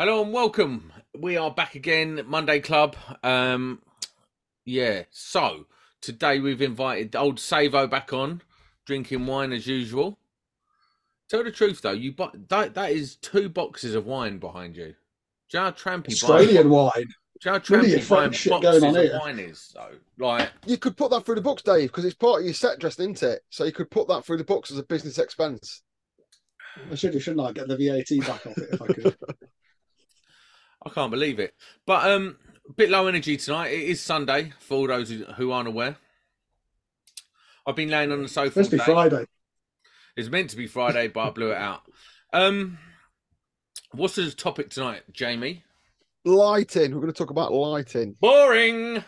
Hello and welcome. We are back again, Monday Club. Um, yeah, so today we've invited old Savo back on, drinking wine as usual. Tell the truth though, you bu- that that is two boxes of wine behind you. Do you know trampy Australian wine. do you know how trampy buying boxes going on of here. wine is though? Like, You could put that through the books, Dave, because it's part of your set dressing, isn't it? So you could put that through the books as a business expense. I should, shouldn't I, get the VAT back off it if I could? I can't believe it. But um, a bit low energy tonight. It is Sunday for all those who, aren't aware. I've been laying on the sofa. Must be all day. Friday. It's meant to be Friday, but I blew it out. Um, what's the topic tonight, Jamie? Lighting. We're going to talk about lighting. Boring.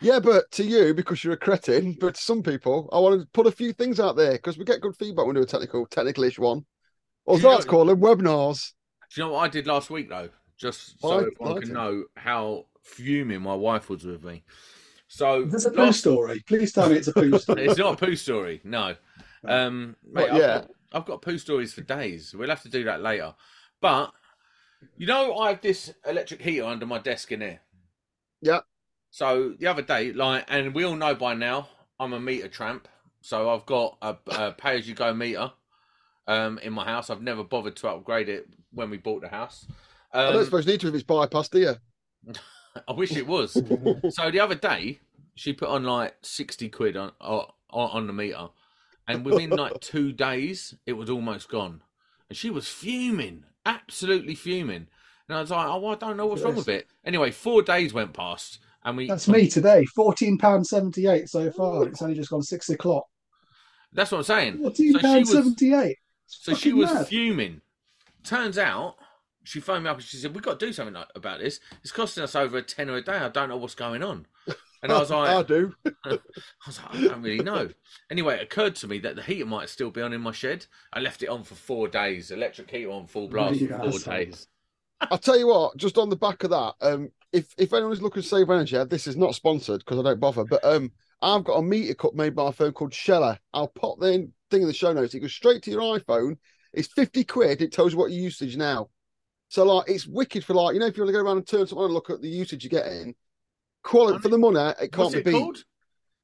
Yeah, but to you, because you're a cretin, but to some people, I want to put a few things out there because we get good feedback when we do a technical, technical-ish one. Or as You I like to know- call them, webinars. Do you know what I did last week though? Just so I, everyone why can know how fuming my wife was with me. So Is this a poo last- story? Please tell me it's a poo story. it's not a poo story, no. Um, mate, Not I've, got, I've got poo stories for days. We'll have to do that later. But you know, I have this electric heater under my desk in here. Yeah. So the other day, like, and we all know by now, I'm a meter tramp. So I've got a, a pay-as-you-go meter um, in my house. I've never bothered to upgrade it when we bought the house. I don't Um, suppose you need to if it's bypassed, do you? I wish it was. so the other day, she put on like sixty quid on on, on the meter, and within like two days, it was almost gone, and she was fuming, absolutely fuming. And I was like, "Oh, I don't know what's wrong with it." Anyway, four days went past, and we. That's me today. Fourteen pound seventy eight so far. It's only just gone six o'clock. That's what I'm saying. Fourteen So she was- seventy eight. So she was fuming. Turns out, she phoned me up and she said, "We've got to do something like- about this. It's costing us over a tenner a day. I don't know what's going on." And I was like, I do. I was like, I don't really know. Anyway, it occurred to me that the heater might still be on in my shed. I left it on for four days. Electric heater on full blast for four days. I'll tell you what, just on the back of that, um, if if anyone's looking to save energy, this is not sponsored because I don't bother, but um, I've got a meter cup made by a firm called Shelly. I'll pop the in- thing in the show notes. It goes straight to your iPhone. It's 50 quid. It tells you what your usage now. So, like, it's wicked for, like, you know, if you want to go around and turn something on and look at the usage you're getting, quality for the money, it can't be it beat. called?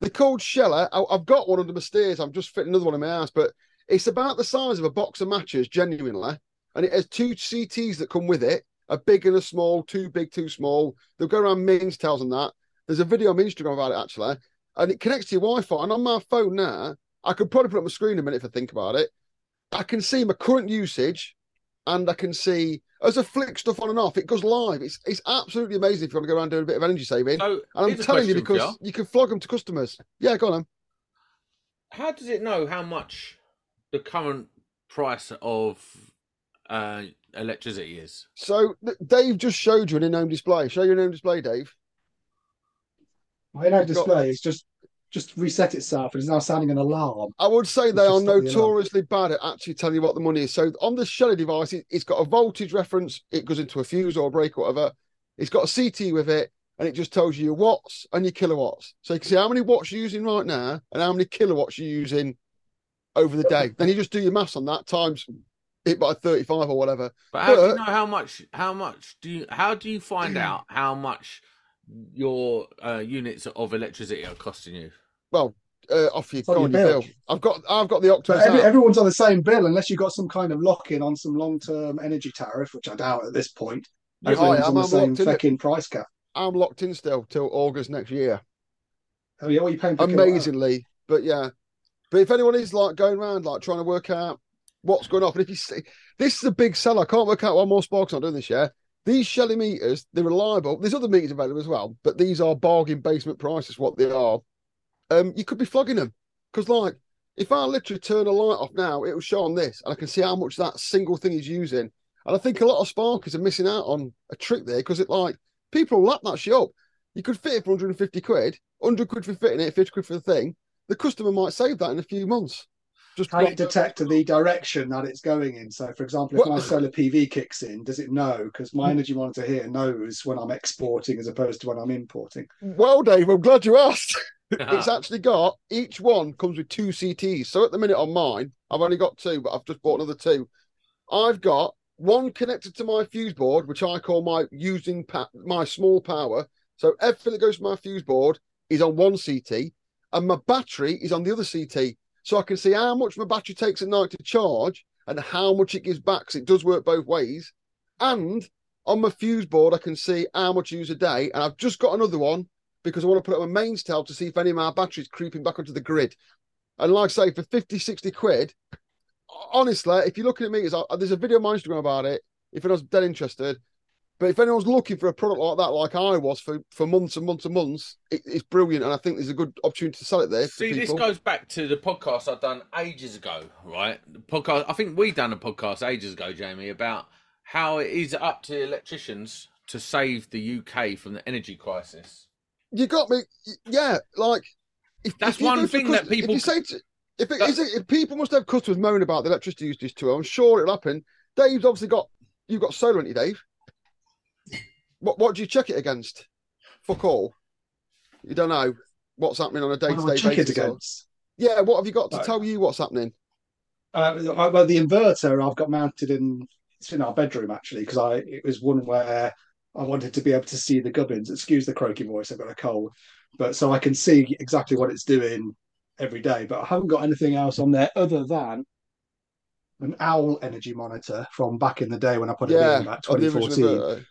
The cold Shelly, I, I've got one under my stairs. I'm just fitting another one in my house, but it's about the size of a box of matches, genuinely. And it has two CTs that come with it a big and a small, too big, too small. They'll go around Mings tells them that. There's a video on Instagram about it, actually. And it connects to your Wi Fi. And on my phone now, I could probably put up my screen in a minute if I think about it. I can see my current usage and I can see as I flick stuff on and off, it goes live. It's it's absolutely amazing if you want to go around doing a bit of energy saving. So, And I'm telling you because you. you can flog them to customers. Yeah, go on. Em. how does it know how much the current price of uh, electricity is? So Dave just showed you an in-home display. Show your in-home display, Dave. My in-home You've got- display is just just reset itself and is now sounding an alarm. I would say they are just not the notoriously bad at actually telling you what the money is. So on the Shelly device, it, it's got a voltage reference. It goes into a fuse or a break or whatever. It's got a CT with it, and it just tells you your watts and your kilowatts. So you can see how many watts you're using right now and how many kilowatts you're using over the day. then you just do your maths on that times it by 35 or whatever. But how do you know how much? How much do you? How do you find out how much your uh, units of electricity are costing you? Well, uh, off your, on go your bill. bill. I've got I've got the Octopus every, everyone's on the same bill unless you've got some kind of lock-in on some long-term energy tariff, which I doubt at this point. Yeah, I am. on the I'm same locked in fucking price cap. I'm locked in still till August next year. Oh yeah, what are you paying amazingly. But yeah, but if anyone is like going around like trying to work out what's going on, and if you see this is a big seller, I can't work out one more Sparks not doing this year. These Shelly meters, they're reliable. There's other meters available as well, but these are bargain basement prices. What they are, um, you could be flogging them because like if I literally turn a light off now, it will show on this, and I can see how much that single thing is using. And I think a lot of Sparkers are missing out on a trick there because it like people will lap that shit up. You could fit it for 150 quid, 100 quid for fitting it, 50 quid for the thing. The customer might save that in a few months. Just Can it detect the direction that it's going in? So, for example, if my solar PV kicks in, does it know? Because my energy monitor here knows when I'm exporting as opposed to when I'm importing. Well, Dave, I'm glad you asked. it's actually got each one comes with two CTs. So at the minute on mine, I've only got two, but I've just bought another two. I've got one connected to my fuse board, which I call my using pa- my small power. So everything that goes to my fuse board is on one CT, and my battery is on the other CT. So I can see how much my battery takes at night to charge and how much it gives back. So it does work both ways. And on my fuse board, I can see how much I use a day. And I've just got another one because I want to put up a mains tab to see if any of my batteries creeping back onto the grid. And like I say, for 50, 60 quid, honestly, if you're looking at I, there's a video on my Instagram about it. If anyone's dead interested, but if anyone's looking for a product like that, like I was for, for months and months and months, it, it's brilliant, and I think there's a good opportunity to sell it there. See, this goes back to the podcast I've done ages ago, right? The podcast. I think we done a podcast ages ago, Jamie, about how it is up to electricians to save the UK from the energy crisis. You got me. Yeah, like if That's if one go to thing cust- that people- If you say to, if it That- is it, if people must have customers moaning about the electricity usage too, I'm sure it'll happen. Dave's obviously got you've got solar, haven't you, Dave? What what do you check it against? Fuck all. You don't know what's happening on a day What to do I day check it basis. against? Yeah, what have you got to Right. tell you what's happening? Uh, well, the inverter I've got mounted in it's in our bedroom actually because I it was one where I wanted to be able to see the gubbins. Excuse the croaky voice, I've got a cold, but so I can see exactly what it's doing every day. But I haven't got anything else on there other than an owl energy monitor from back in the day when I put it Yeah, in about on the original 2014 inverter.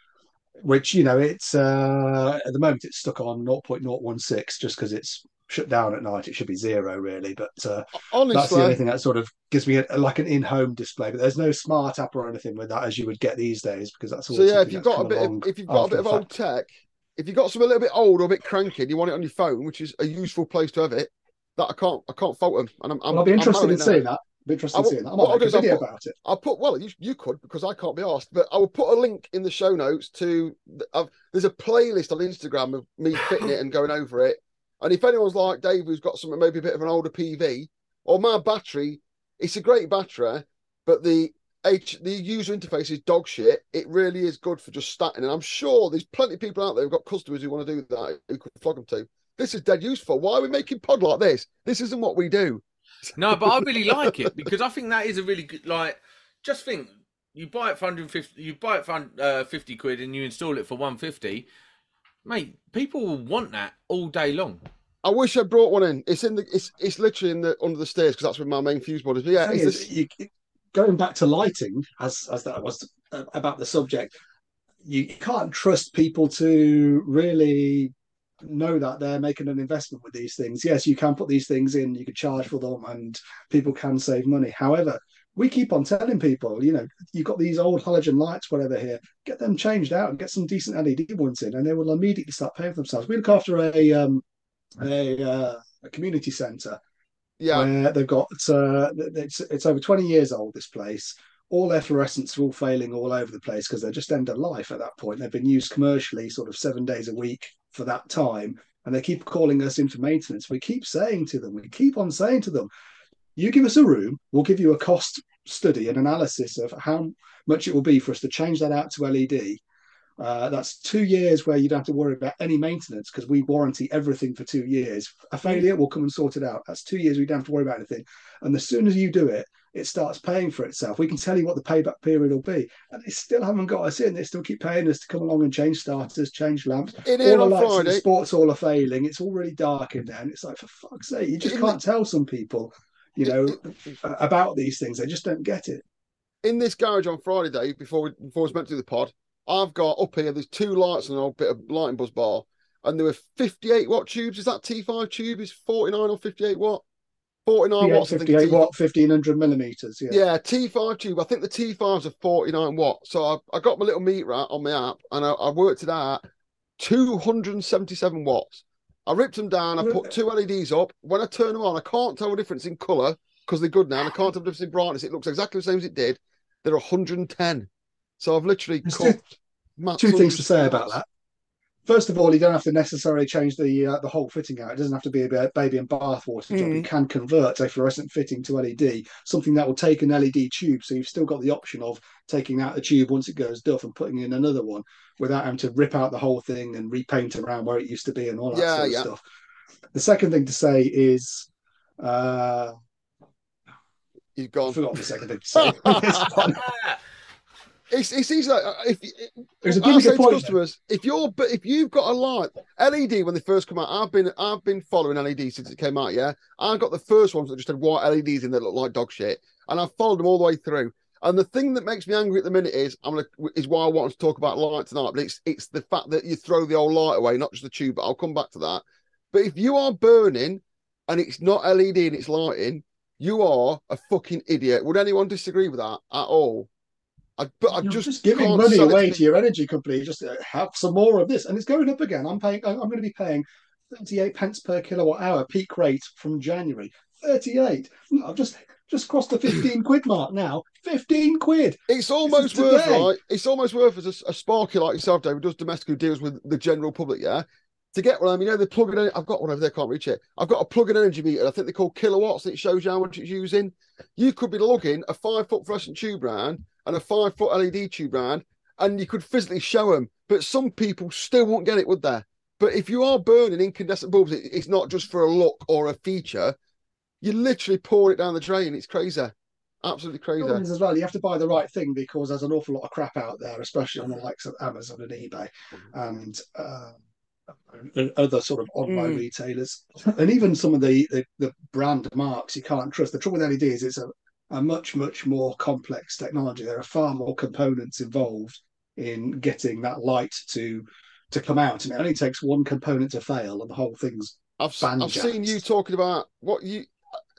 Which you know it's uh at the moment it's stuck on 0.016 just because it's shut down at night it should be zero really but uh, that's the only thing that sort of gives me a, like an in-home display but there's no smart app or anything with that as you would get these days because that's all so yeah, if you've got a bit, of, if you've got a bit of old tech, if you've got something a little bit old or a bit cranky, and you want it on your phone, which is a useful place to have it, that I can't, I can't fault them. And i'm, I'm i'll be interested in now. seeing that be interested I in will- seeing that I might make a video put- about it I'll put well, you, you could because I can't be asked, but I will put a link in the show notes to. I've, there's a playlist on Instagram of me fitting it and going over it. And if anyone's like Dave, who's got something maybe a bit of an older PV, or my battery, it's a great battery, but the H the user interface is dog shit. It really is good for just statting, and I'm sure there's plenty of people out there who've got customers who want to do that who could flog them to. This is dead useful. Why are we making pod like this? This isn't what we do. No, but I really like it because I think that is a really good. Like, just think, you buy it for 150, you buy it for uh, 50 quid, and you install it for 150. Mate, people will want that all day long. I wish I brought one in. It's in the it's it's literally in the under the stairs because that's where my main fuse board is. But yeah, it's is, this, you, going back to lighting, as as that was uh, about the subject, you can't trust people to really know that they're making an investment with these things. Yes, you can put these things in, you can charge for them, and people can save money. However, we keep on telling people, you know, you've got these old halogen lights, whatever here, get them changed out and get some decent LED ones in, and they will immediately start paying for themselves. We look after a um, a, uh, a community centre yeah, where they've got uh, it's it's over 20 years old this place all their fluorescents are all failing all over the place because they're just end of life at that point they've been used commercially sort of seven days a week for that time and they keep calling us in for maintenance we keep saying to them we keep on saying to them you give us a room we'll give you a cost study and analysis of how much it will be for us to change that out to led uh, that's two years where you don't have to worry about any maintenance because we warranty everything for two years. A failure, we'll come and sort it out. That's two years we don't have to worry about anything. And as soon as you do it, it starts paying for itself. We can tell you what the payback period will be. And they still haven't got us in. They still keep paying us to come along and change starters, change lamps. here all on the lights in the Friday. sports hall are failing. It's already dark in there. And it's like, for fuck's sake, you just In can't tell some people, you know, about these things. They just don't get it. In this garage on Friday, Dave, before we, before I was meant to do the pod, I've got up here. There's two lights and an old bit of lighting buzz bar, and there were 58 watt tubes. Is that T5 tube? Is 49 or 58 watt? 49 Yeah, watts. 58 T- watt, 1500 millimeters. Yeah. Yeah, T5 tube. I think the T5s are 49 watt. So I, I got my little meter out on my app and I, I worked it out 277 watts. I ripped them down. I put two LEDs up. When I turn them on, I can't tell the difference in colour because they're good now. And I can't tell the difference in brightness. It looks exactly the same as it did. They're 110. So I've literally cut Matt's two things to say about that. First of all, you don't have to necessarily change the uh, the whole fitting out. It doesn't have to be a baby and bathwater job. You Mm. can convert a fluorescent fitting to LED, something that will take an LED tube. So you've still got the option of taking out the tube once it goes duff and putting in another one without having to rip out the whole thing and repaint around where it used to be and all that Yeah, sort of yeah. stuff. The second thing to say is, uh, You've I gone. forgot the second thing to say. It's fine. It's it's easy. Like, uh, if It a I say to point. though. customers, if you're but if you've got a light LED when they first come out, I've been I've been following LED since it came out. Yeah, I got the first ones that just had white LEDs in that look like dog shit, and I've followed them all the way through. And the thing that makes me angry at the minute is I'm gonna is why I wanted to talk about light tonight. But it's it's the fact that you throw the old light away, not just the tube. But I'll come back to that. But if you are burning and it's not LED and it's lighting, you are a fucking idiot. Would anyone disagree with that at all? I, but I just, just, giving money away to your energy company. Just uh, have some more of this, and it's going up again. I'm paying. I'm going to be paying 38 pence per kilowatt hour peak rate from January. 38. I've just just crossed the 15 quid mark now. 15 quid. It's almost worth right. It's almost worth as a, a sparky like yourself, David, does domestic who deals with the general public. Yeah, to get one of them, you know, the plug in. I've got one over there. Can't reach it. I've got a plug-in energy meter. I think they call kilowatts. And It shows you how much it's using. You could be lugging a five-foot fluorescent tube round and a five-foot LED tube round, and you could physically show them. But some people still won't get it, would they? But if you are burning incandescent bulbs, it, it's not just for a look or a feature. You literally pour it down the drain. It's crazy. Absolutely crazy. As well, you have to buy the right thing because there's an awful lot of crap out there, especially on the likes of Amazon and eBay and uh, and other sort of online Mm. retailers, and even some of the, the the brand marks you can't trust. The trouble with LED is it's a, a much much more complex technology. There are far more components involved in getting that light to to come out, and it only takes one component to fail, and the whole thing's I've s- I've seen you talking about what you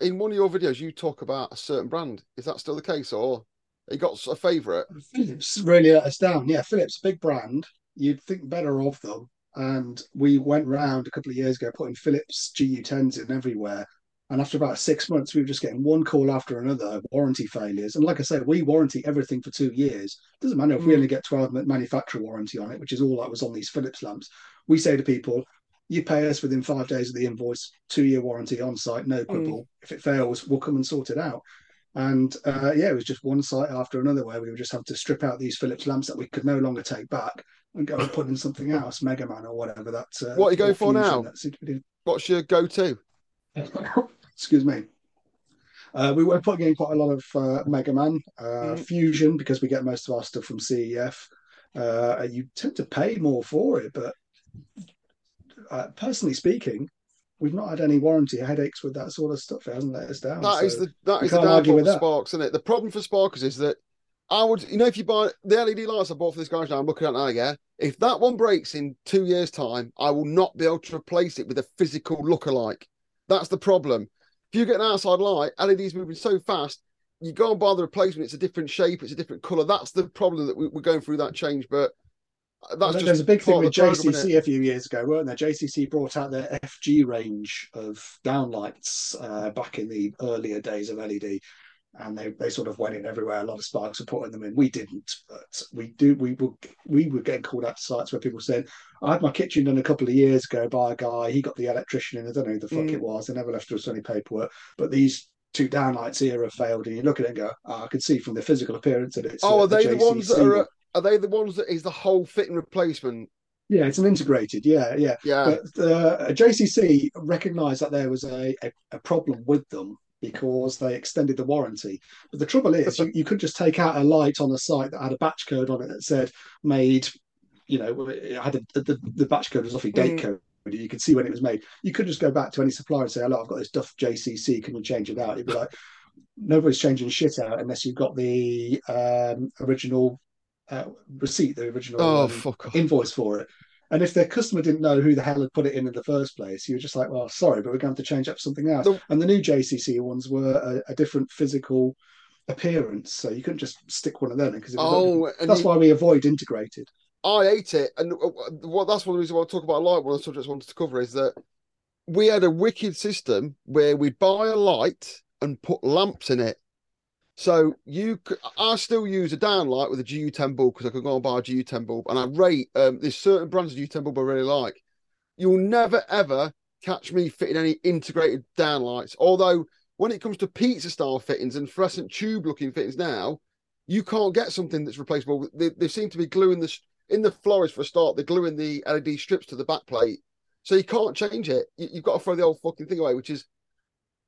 in one of your videos. You talk about a certain brand. Is that still the case, or you got a favourite? Philips really let us down. Yeah, Philips, big brand. You'd think better of them. And we went round a couple of years ago putting Philips GU10s in everywhere. And after about six months, we were just getting one call after another of warranty failures. And like I said, we warranty everything for two years. Doesn't matter if we Mm. only get 12 month manufacturer warranty on it, which is all that was on these Philips lamps. We say to people, you pay us within five days of the invoice, two year warranty on site, no quibble. If it fails, we'll come and sort it out. And uh, yeah, it was just one site after another where we would just have to strip out these Philips lamps that we could no longer take back and go and put in something else, Mega Man or whatever that. Uh, What are you going for now? that seemed to be What's your go-to? Excuse me. Uh, we were putting in quite a lot of uh, Mega Man, uh, Mm. Fusion, because we get most of our stuff from CEF. Uh, you tend to pay more for it, but uh, personally speaking, we've not had any warranty headaches with that sort of stuff. It hasn't let us down. That is so- the that is the can't argue downfall with for that. Sparks, isn't it? The problem for Sparks is that I would, you know, if you buy the LED lights I bought for this garage now, I'm looking at now, yeah. If that one breaks in two years' time, I will not be able to replace it with a physical lookalike. That's the problem. If you get an outside light, LEDs moving so fast, you go and buy the replacement. It's a different shape, it's a different color. That's the problem that we, we're going through that change. But that's Well, just there's a big thing with program, JCC a few years ago, weren't there? JCC brought out their FG range of downlights uh, back in the earlier days of LED, and they, they sort of went in everywhere. A lot of sparks were putting them in. We didn't, but we do. We were we were getting called out to sites where people said, "I had my kitchen done a couple of years ago by a guy. He got the electrician in. I don't know who the fuck Mm. it was. They never left us any paperwork, but these." Two downlights here have failed, and you look at it and go, oh, "I can see from the physical appearance that it's." Oh, uh, are they the ones that are? uh, Are they the ones that is the whole fitting replacement? Yeah, it's an integrated. Yeah, yeah. Yeah. But uh, JCC recognised that there was a, a, a problem with them because they extended the warranty. But the trouble is, you, you could just take out a light on a site that had a batch code on it that said made, you know, it had a, the, the batch code was off your date Mm. code. You could see when it was made. You could just go back to any supplier and say, "Hello, I've got this Duff JCC. Can you change it out?" You'd be like, "Nobody's changing shit out unless you've got the um, original uh, receipt, the original Oh um, fuck invoice for it." And if their customer didn't know who the hell had put it in in the first place, you were just like, well, sorry, but we're going to have to change up something else. The- And the new JCC ones were a, a different physical appearance. So you couldn't just stick one of them in because it was. Oh, and that's you- why we avoid integrated. I ate it, and uh, what that's one of the reasons why I talk about light. One of the subjects I wanted to cover is that we had a wicked system where we'd buy a light and put lamps in it. So you, I still use a downlight with a GU10 bulb because I could go and buy a GU10 bulb, and I rate um, there's certain brands of GU10 bulb I really like. You'll never ever catch me fitting any integrated downlights. Although when it comes to pizza style fittings and fluorescent tube looking fittings now, you can't get something that's replaceable. They, they seem to be gluing the in the florist for a start. They're gluing the LED strips to the back plate, so you can't change it. You, you've got to throw the old fucking thing away. Which is,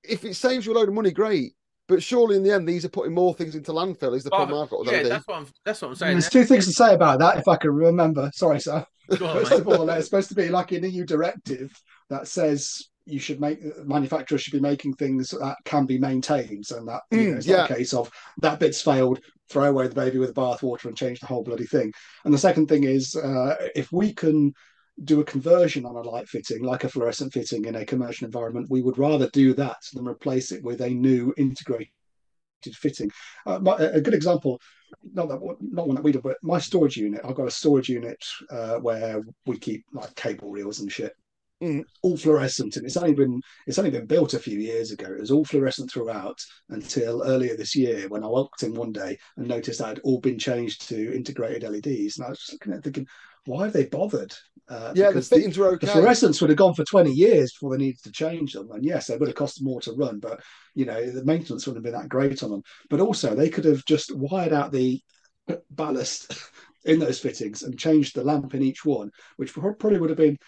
if it saves you a load of money, great. But surely in the end, these are putting more things into landfill. Is the But- problem I've got with yeah, LED? that's what I'm. That's what I'm saying. There's two things to say about that, if I can remember. Sorry, sir. Go on, First mate. of all, it's supposed to be like an EU directive that says you should make manufacturers should be making things that can be maintained, and that you Mm, know, it's not a case of that bit's failed, throw away the baby with the bathwater and change the whole bloody thing. And the second thing is, uh, if we can do a conversion on a light fitting, like a fluorescent fitting in a commercial environment, we would rather do that than replace it with a new integrated fitting. Uh, my, a good example, not that not one that we do, but my storage unit. I've got a storage unit uh, where we keep like cable reels and shit. Mm. All fluorescent, and it's only been it's only been built a few years ago. It was all fluorescent throughout until earlier this year when I walked in one day and noticed that had all been changed to integrated LEDs, and I was just looking at it thinking, why have they bothered? Uh, yeah, the the- fittings the okay. fluorescents would have gone for 20 years before they needed to change them. And yes, they would have cost more to run, but you know, the maintenance wouldn't have been that great on them. But also they could have just wired out the ballast in those fittings and changed the lamp in each one, which probably would have been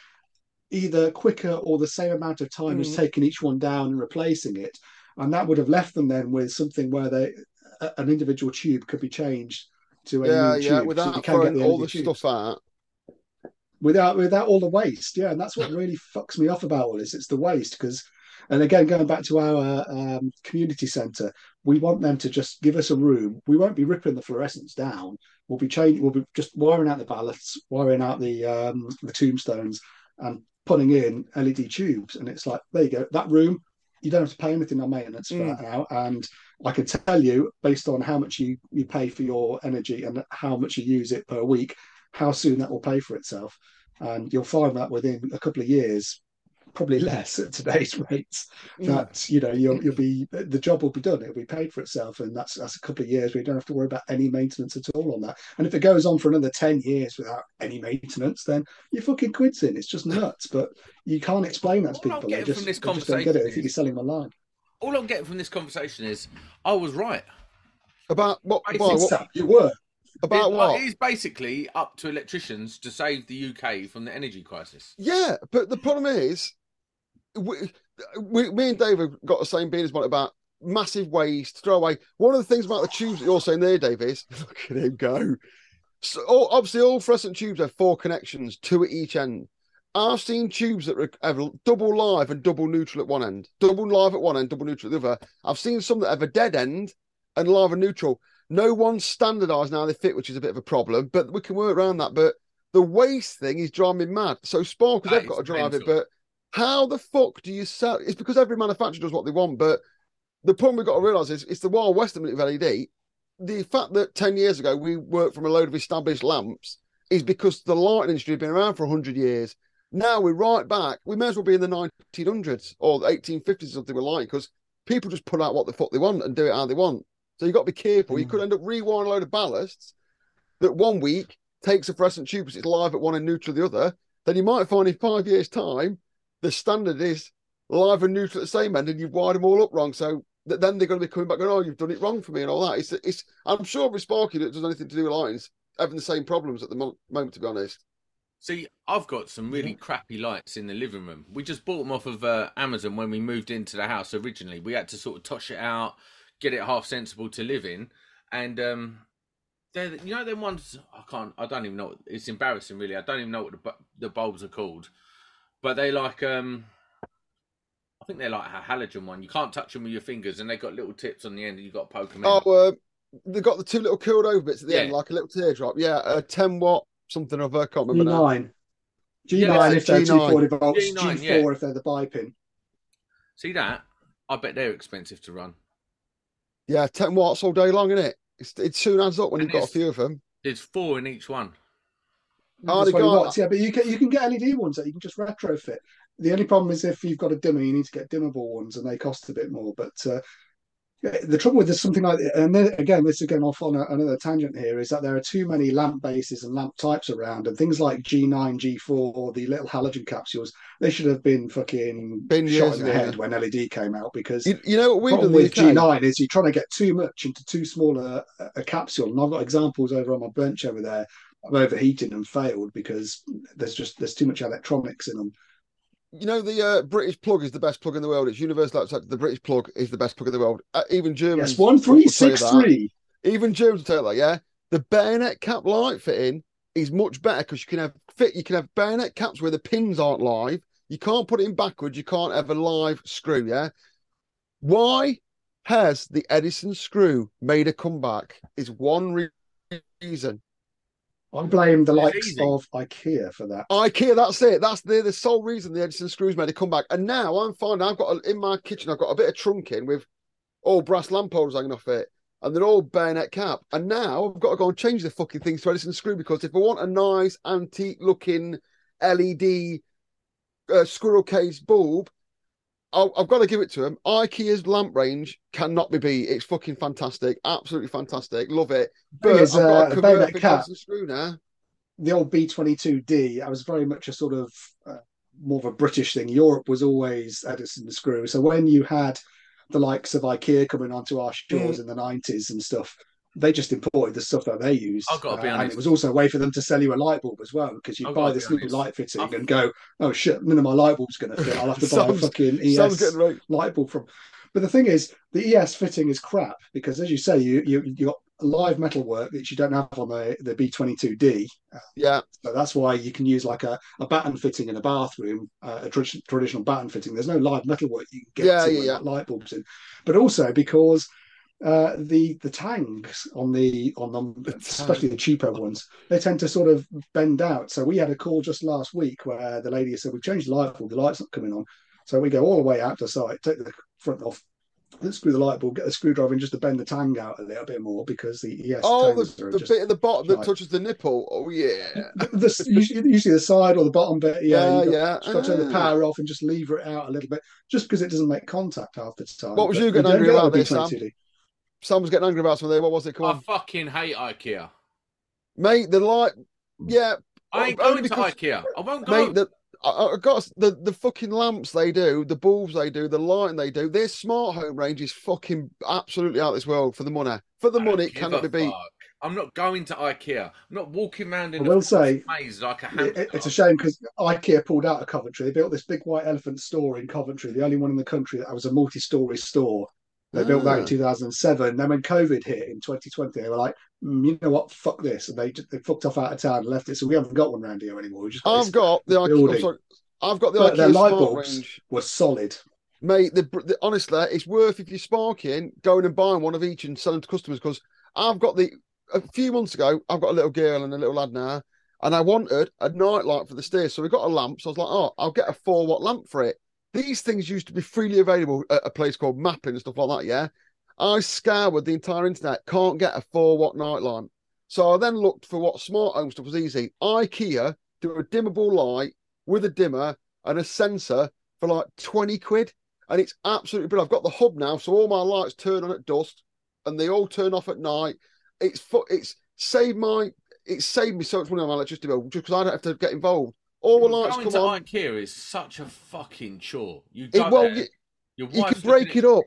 either quicker or the same amount of time as Mhm. taking each one down and replacing it. And that would have left them then with something where they a- an individual tube could be changed to a Yeah, new yeah, tube. so you without can get throwing the all the tubes stuff out. without without all the waste. Yeah, and that's what really fucks me off about all this. It's the waste because, and again, going back to our um, community centre, we want them to just give us a room. We won't be ripping the fluorescents down. We'll be changing. We'll be just wiring out the ballasts, wiring out the um, the tombstones, and putting in LED tubes. And it's like there you go. That room. You don't have to pay anything on maintenance for Mm. that now, and I can tell you based on how much you, you pay for your energy and how much you use it per week, how soon that will pay for itself. And you'll find that within a couple of years, probably less at today's rates, that you know you'll you'll be the job will be done. It'll be paid for itself, and that's that's a couple of years where you don't have to worry about any maintenance at all on that. And if it goes on for another ten years without any maintenance, then you're fucking quids in. It's just nuts. But you can't explain that to All I'm people. They getting just, from this they just don't get it. They think you're selling them a line. All I'm getting from this conversation is I was right. About what? Basically, why, what you were. about it, what? It is basically up to electricians to save the UK from the energy crisis. Yeah, but the problem is, we, we, me and Dave have got the same as one about massive waste, throw away. One of the things about the tubes that you're saying there, Dave, is look at him go. So all, obviously, all fluorescent tubes have four connections, two at each end. I've seen tubes that have double live and double neutral at one end, double live at one end, double neutral at the other. I've seen some that have a dead end and live and neutral. No one's standardized now they fit, which is a bit of a problem, but we can work around that. But the waste thing is driving me mad. So Sparkles, That they've got to drive it, but how the fuck do you sell? It's because every manufacturer does what they want, but the problem we've got to realise is it's the Wild West of LED. The fact that 10 years ago we worked from a load of established lamps is because the lighting industry had been around for 100 years. Now we're right back. We may as well be in the 1900s or the 1850s or something with lighting because people just put out what the fuck they want and do it how they want. So you've got to be careful. You Mm. could end up rewiring a load of ballasts that one week takes a fluorescent tube because it's live at one and neutral the other. Then you might find in five years' time, the standard is live and neutral at the same end and you've wired them all up wrong. So th- then they're going to be coming back going, oh, you've done it wrong for me and all that. It's, it's I'm sure with Sparky that does anything to do with lights, having the same problems at the mo- moment, to be honest. See, I've got some really crappy lights in the living room. We just bought them off of uh, Amazon when we moved into the house originally. We had to sort of tosh it out, get it half sensible to live in, and um, they're you know them ones. I can't. I don't even know. It's embarrassing, really. I don't even know what the the bulbs are called, but they like um. I think they're like a halogen one. You can't touch them with your fingers, and they got little tips on the end, and you got to poke them in. Oh, uh, they got the two little curled over bits at the Yeah. end, like a little teardrop. Yeah, a 10 watt something of I can't remember. G9. G9 Yeah, if they're G9. 240 volts, G9, G4 yeah. if they're the bipin. See that? I bet they're expensive to run. Yeah, 10 watts all day long, isn't it? It's, it soon adds up when And you've got a few of them. There's four in each one. Oh, That's they what got- wants. Yeah, but you can you can get LED ones that you can just retrofit. The only problem is if you've got a dimmer, you need to get dimmable ones, and they cost a bit more. But uh, the trouble with this something like, and then again, this is going off on a, another tangent here, is that there are too many lamp bases and lamp types around, and things like G9, G4, or the little halogen capsules, they should have been fucking Been shot in the head when LED came out because You, you know what we've done with G9 is you're trying to get too much into too small a, a capsule. And I've got examples over on my bench over there of overheating and failed because there's just there's too much electronics in them. you know the uh, British plug is the best plug in the world. It's universal outside. The British plug is the best plug in the world. Uh, even Germans. Yes, one three six three. Even Germans will tell you that. Yeah, the bayonet cap light fitting is much better because you can have fit. You can have bayonet caps where the pins aren't live. You can't put it in backwards. You can't have a live screw. Yeah. Why has the Edison screw made a comeback? Is one re- reason. I blame the likes of IKEA for that. IKEA, that's it. That's the, the sole reason the Edison screws made a comeback. And now I'm finding I've got a, in my kitchen, I've got a bit of trunking with all brass lamp holders hanging off it, and they're all bayonet cap. And now I've got to go and change the fucking things to Edison screw because if I want a nice antique looking LED uh, squirrel cage bulb, I'll, I've got to give it to him. IKEA's lamp range cannot be beat. It's fucking fantastic, absolutely fantastic. Love it. But is, I've got uh, to the convert bayonet to cap- Edison screw now. the old B22D, I was very much a sort of uh, more of a British thing. Europe was always Edison screw. So when you had the likes of IKEA coming onto our Mm. shores in the 90s and stuff, they just imported the stuff that they used. I've got to be Uh, and it was also a way for them to sell you a light bulb as well, because you I've buy this be new light fitting I've- and go, oh shit, none of my light bulb's going to fit. I'll have to buy a Sam's- fucking ES right. light bulb from. But the thing is, the ES fitting is crap because, as you say, you you you got live metal work that you don't have on the the B22D. Yeah. So that's why you can use like a, a batten fitting in a bathroom, uh, a tradi- traditional batten fitting. There's no live metal work you can get Yeah, to yeah, yeah. light bulbs in, but also because uh, the the tangs on the on them, The especially the cheaper ones, they tend to sort of bend out. So we had a call just last week where the lady said we've changed the light bulb, the light's not coming on. So we go all the way out to site, take the front off, screw the light bulb, get the screwdriver in just to bend the tang out a little bit more because the ES Oh, the, the bit at the bottom that touches the nipple. Oh yeah, the, the, usually, usually the side or the bottom bit. Yeah, yeah, you yeah. just got to turn the Ah. power off and just lever it out a little bit, just because it doesn't make contact half the time. What was But you getting don't angry about this, Sam? B22D. Sam was getting angry about something. What was it? called? I fucking hate IKEA. mate. The light. Yeah, I ain't Only going to IKEA. I won't go. mate. The I, I got the the fucking lamps they do, the bulbs they do, the lighting they do. Their smart home range is fucking absolutely out of this world for the money. For the I money, it cannot be beat. fuck. I'm not going to IKEA. I'm not walking around in I a will say, maze like a hamster. it- it's a shame because IKEA pulled out of Coventry. They built this big white elephant store in Coventry, the only one in the country that was a multi-story store. They built that Ah. in 2007. Then when COVID hit in 2020, they were like, "Mm, you know what, fuck this, and they they fucked off out of town and left it. So we haven't got one around here anymore. We just got I've got the IKEA. I'm sorry. I've got the But their IKEA light smart bulbs- range. was solid. Mate, the, the, honestly, it's worth if you're sparking going and buying one of each and selling to customers because I've got the a few months ago, I've got a little girl and a little lad now, and I wanted a night light for the stairs. So we got a lamp. So I was like, oh, I'll get a four watt lamp for it. These things used to be freely available at a place called Maplin and stuff like that. Yeah. I scoured the entire internet, can't get a four watt night lamp. So I then looked for what smart home stuff was easy. IKEA do a dimmable light with a dimmer and a sensor for like 20 quid. And it's absolutely brilliant. I've got the hub now, so all my lights turn on at dusk and they all turn off at night. It's it's saved my it's saved me so much money on my electricity bill just because I don't have to get involved. All the lights Going come to on. IKEA is such a fucking chore. You It, well, there, you, you can break it up.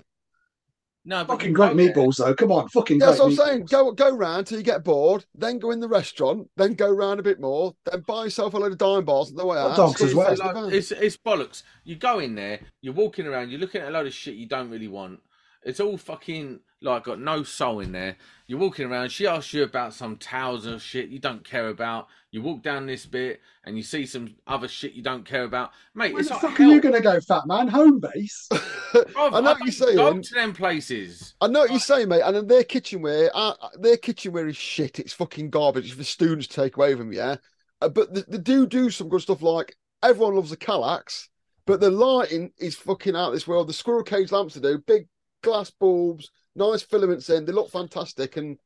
No, but Fucking great go there- meatballs, though. Come on, fucking That's great what I'm saying. Go go round till you get bored, then go in the restaurant, then go round a bit more, then buy yourself a load of dime bars on the way out. dogs stick as well. face in Like, it's it's bollocks. You go in there, you're walking around, you're looking at a load of shit you don't really want. It's all fucking like got no soul in there. You're walking around. She asks you about some towels or shit you don't care about. You walk down this bit and you see some other shit you don't care about, mate. Where it's the like fuck hell. are you going to go, fat man? Home base? Bruv, I know what you're saying. Go to them places. I know what you're saying, mate. And then their kitchenware, uh, their kitchenware is shit. It's fucking garbage. It's for students to take away from yeah. Uh, but they, they do do some good stuff. Like everyone loves the Kallax, but the lighting is fucking out of this world. The squirrel cage lamps they do, big glass bulbs, nice filaments in. They look fantastic, and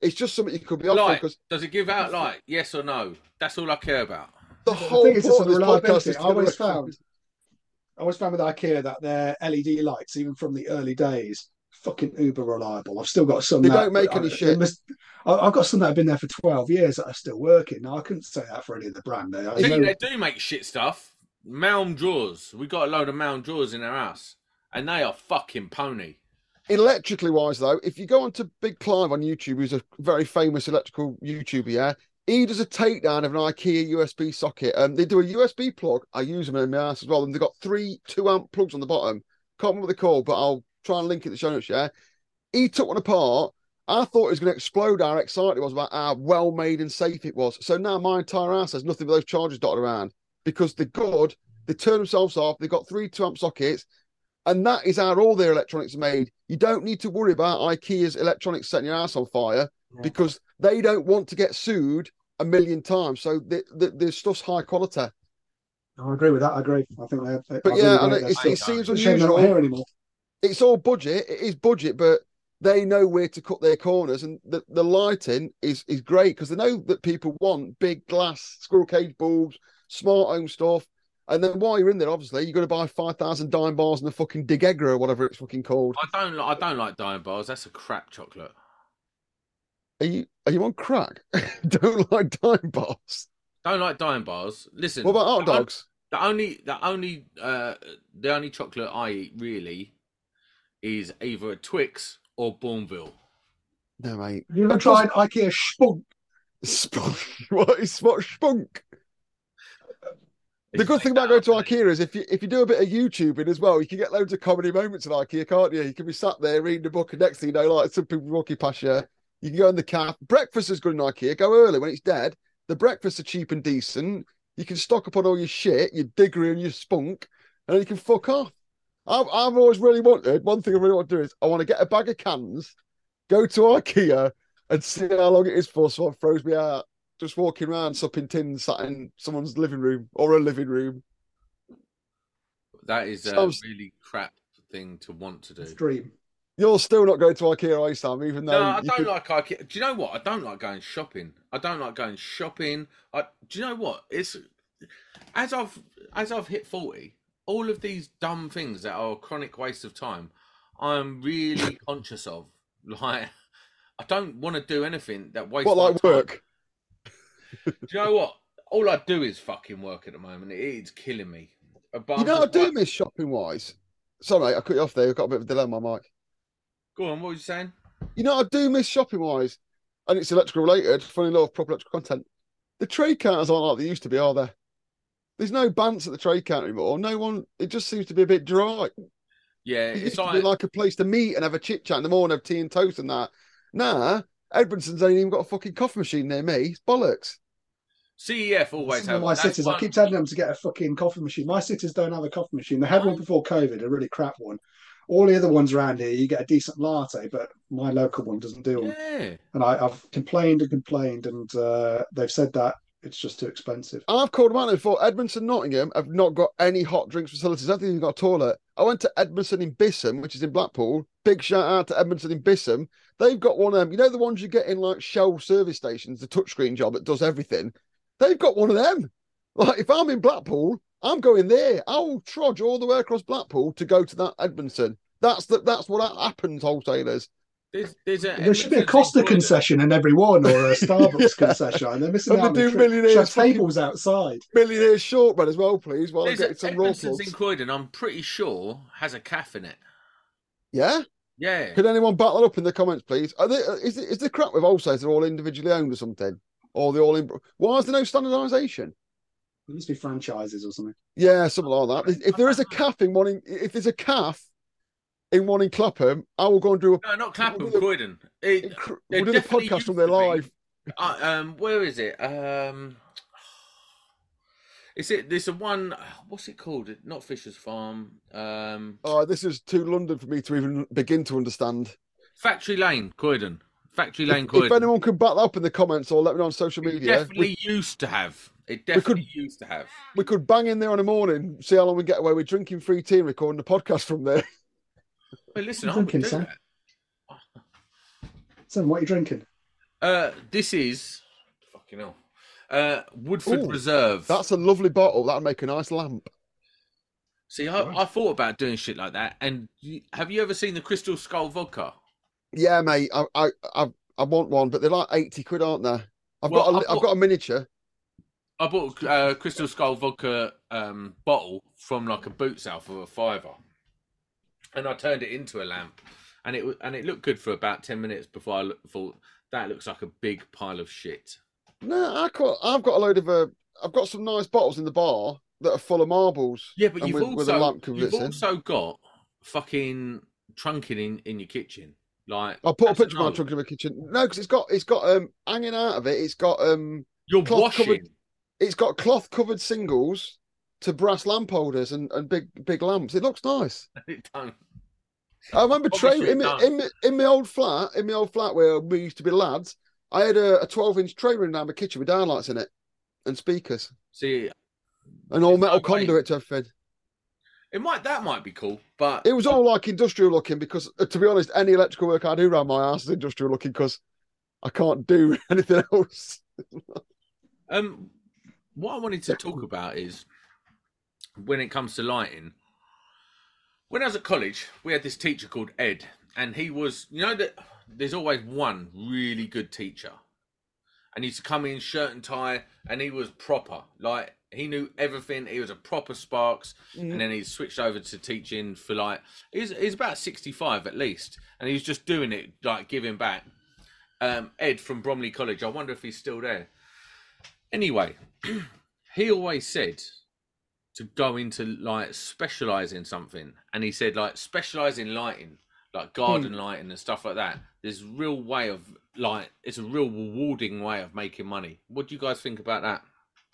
it's just something you could be offering Light. because Does it give out light? Yes or no? That's all I care about. the The whole thing point a of this podcast is I always get away from- found, I always found with IKEA that their LED lights, even from the early days, fucking uber reliable. I've still got some. They that- don't make I- any they shit. must- I- I've got some that have been there for twelve years that are still working. Now I couldn't say that for any of the brand. There, I See, know- they do make shit stuff. Malm drawers. We got a load of Malm drawers in our house, and they are fucking pony. Electrically wise, though, if you go onto Big Clive on YouTube, who's a very famous electrical YouTuber, yeah, He does a takedown of an IKEA USB socket. Um, they do a USB plug. I use them in my ass as well. And they've got three two amp plugs on the bottom. Can't remember what they're but I'll try and link it in the show notes. Yeah. He took one apart. I thought it was going to explode how excited it was about how well made and safe it was. So now my entire house has nothing but those chargers dotted around because they're good. They turn themselves off. They've got three two amp sockets. And that is how all their electronics are made. You don't need to worry about IKEA's electronics setting your house on fire Yeah. because they don't want to get sued a million times. So the, the, the stuff's high quality. I agree with that. I agree. I think they're. they But I yeah, and it, it seems It's a shame they're not unusual. here anymore. It's all budget. It is budget, but they know where to cut their corners, and the, the lighting is is great because they know that people want big glass squirrel cage bulbs, smart home stuff. And then while you're in there, obviously, you've got to buy 5,000 dime bars and the fucking Digegra or whatever it's fucking called. I don't. li- I don't like dime Bars. That's a crap chocolate. Are you are you on crack? Don't like dime bars. Don't like dime Bars. Listen. What about hot dogs? The only, the only, uh, the only chocolate I eat really is either a Twix or Bournville. No, mate. Have you ever tried IKEA spunk? Spunk. What is what spunk? The good like thing about going to? Oh, IKEA is if you if you do a bit of YouTubing as well, you can get loads of comedy moments at IKEA, can't you? You can be sat there reading a book, and next thing you know, like some people walking past you, you can go in the caf. Breakfast is good in IKEA. Go early when it's dead. The breakfasts are cheap and decent. You can stock up on all your shit, your diggery and your spunk, and then you can fuck off. I've I've always really wanted one thing I really want to do is I want to get a bag of cans, go to IKEA, and see how long it is for. So it throws me out. Just walking around, supping tins, sat in someone's living room or a living room. That is a Sounds- really crap thing to want to do. Dream. You're still not going to IKEA, are you, Sam? Even though No, I don't could- like IKEA. Do you know what? I don't like going shopping. I don't like going shopping. I, do you know what? It's as I've as I've hit forty, all of these dumb things that are a chronic waste of time, I'm really conscious of. Like, I don't want to do anything that wastes. what my like time. work. Do you know what? All I do is fucking work at the moment. It is killing me. But You know, I do like- miss shopping wise. Sorry, I cut you off there. I've got a bit of a delay on my mic. Go on. What were you saying? You know, I do miss shopping wise, and it's electrical related. Funny enough, proper electrical content. The trade counters aren't like they used to be, are there? There's no bants at the trade counter anymore. No one. It just seems to be a bit dry. Yeah, It it's like like a place to meet and have a chit chat in the morning, have tea and toast and that. Nah, Edmundson's ain't even got a fucking coffee machine near me. It's bollocks. CEF always have my sitters, I keep telling them to get a fucking coffee machine. My sitters don't have a coffee machine. They had one before COVID, a really crap one. All the other ones around here, you get a decent latte, but my local one doesn't do one. Yeah. And I, I've complained and complained, and uh, they've said that it's just too expensive. I've called them out before. Edmundson, Nottingham have not got any hot drinks facilities. I don't think they've got a toilet. I went to Edmundson in Bispham, which is in Blackpool. Big shout out to Edmundson in Bispham. They've got one of them. You know the ones you get in like Shell service stations, the touchscreen job that does everything. They've got one of them. Like if I'm in Blackpool, I'm going there. I'll trudge all the way across Blackpool to go to that Edmundson. That's the, that's what happens, wholesalers. There's, there's a, There should be a Costa concession in every one, or a Starbucks Yeah. concession. And they're missing And they out. on do the trip. millionaires Should have fucking- tables outside. Millionaire shortbread as well, please, while I'm getting a, some raw Edmundson's in plugs. Croydon, I'm pretty sure, has a calf in it. Yeah? Yeah. Could anyone back that up in the comments, please? Are they, is, it- is the crap with wholesalers they're all individually owned or something? Or they all in? Why is there no standardisation? There must be franchises or something. Yeah, something like that. If there is a calf in one, in, if there's a calf in one in Clapham, I will go and do a. No, not Clapham, We'll Croydon. It, We'll do the podcast from used there live. uh, um, where is it? Um, is it? There's a one. What's it called? Not Fisher's Farm. Um, Oh, this is too London for me to even begin to understand. Factory Lane, Croydon. Factory Lane, If Croydon. anyone can back up in the comments or let me know on social It media, definitely we, used to have. It could- definitely used to have. we could bang in there on a morning, see how long we get away with drinking free tea and recording the podcast from there. But listen, I'm I drinking do some. that. So, what are you drinking? Uh, this is fucking hell. Uh, Woodford Ooh, Reserve. That's a lovely bottle. That'll make a nice lamp. See, I, I thought about doing shit like that. And you, have you ever seen the Crystal Skull vodka? Yeah, mate. I I I, I want one, but they're like eighty quid, aren't they? I've Well, got a, I've I've got- got a miniature. I bought a uh, Crystal Skull vodka um, bottle from like a boot sale for a fiver, and I turned it into a lamp, and it and it looked good for about ten minutes before I look, thought that looks like a big pile of shit. No, I can't. I've got a load of uh, I've got some nice bottles in the bar that are full of marbles. Yeah, but you've with, with also lamp you've also got fucking trunking in, in your kitchen. Like I'll put a picture of my no. trunk in my kitchen. No, because it's got it's got um hanging out of it. It's got um You're washing. covered- it's got cloth covered singles to brass lamp holders and, and big big lamps. It looks nice. It don't. I remember tray in my, in, my, in my old flat, in my old flat where we used to be lads, I had a, a 12 inch tray room down my kitchen with downlights in it and speakers See, and all metal no conduit to everything. it might that might be cool, but It was all like industrial looking because, uh, to be honest, any electrical work I do around my house is industrial looking because I can't do anything else. Um, what I wanted to talk about is when it comes to lighting. When I was at college, we had this teacher called Ed, and he was, you know, that there's always one really good teacher, and he used to come in shirt and tie, and he was proper, like he knew everything. He was a proper Sparks, and then he switched over to teaching for like he's he's about sixty five at least, and he was just doing it like giving back. Um, Ed from Bromley College. I wonder if he's still there. Anyway, he always said to go into like specialize in something, and he said like specialize in lighting, like garden lighting and stuff like that. There's a real way of like it's a real rewarding way of making money. What do you guys think about that?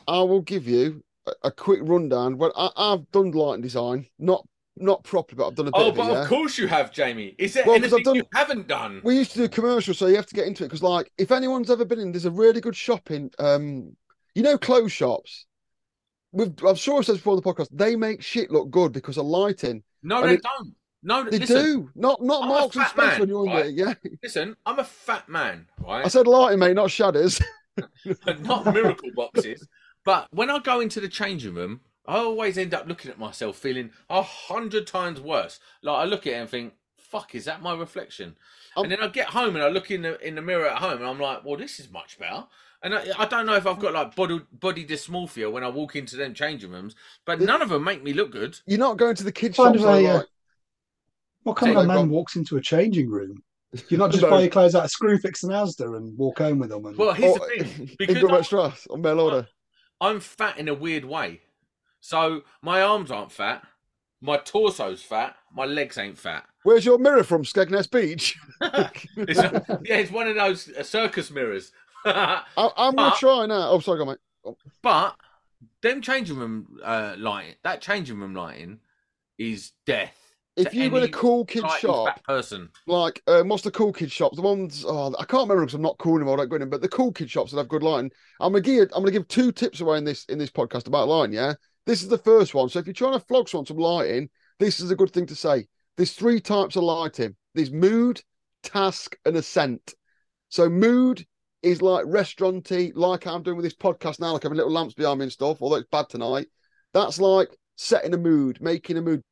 I will give you a, a quick rundown. Well, I, I've done lighting design, not not properly, but I've done a bit Oh, of it. but yeah? of course you have, Jamie. Is there Well, anything done- you haven't done? We used to do commercials, so you have to get into it because, like, if anyone's ever been in, there's a really good shop in, um, you know, clothes shops. We've, I'm sure I've said this before on the podcast. They make shit look good because of lighting. No, and they it- don't. No, They listen, do. Not not I'm Marks and Spencer man, when you're in right? there. Yeah, listen. I'm a fat man, right? I said lighting, mate, not shadows. not miracle boxes. But when I go into the changing room, I always end up looking at myself feeling a hundred times worse. Like I look at it and think, "Fuck, is that my reflection?" Um, and then I get home and I look in the in the mirror at home and I'm like, "Well, this is much better." And I, I don't know if I've got like body body dysmorphia when I walk into them changing rooms, but none of them make me look good. You're not going to the kids' Kind shops. of a, though, uh, right? What kind of a man Rob. walks into a changing room? You're not just No. buy your clothes out of Screwfix and Asda and walk home with them. And... Well, here's Or- the thing: because Gilbert I- Strass on mail order. I'm fat in a weird way. So my arms aren't fat, my torso's fat, my legs ain't fat. Where's your mirror from, Skegness Beach? It's a- yeah, it's one of those uh, circus mirrors. I, I'm going to try now. Oh, sorry, go on, mate. but them changing room uh, lighting, that changing room lighting, is death. If you to a cool kid shop, person. like um, what's the cool kid shops? The ones oh, I can't remember because I'm not cool anymore. I don't go in, them, but the cool kid shops that have good lighting. I'm gonna give I'm gonna give two tips away in this in this podcast about lighting. Yeah, this is the first one. So if you're trying to flog someone some lighting, this is a good thing to say. There's three types of lighting. There's mood, task, and accent. So mood is like restauranty, like I'm doing with this podcast now, like having little lamps behind me and stuff. Although it's bad tonight, that's like setting a mood, making a mood.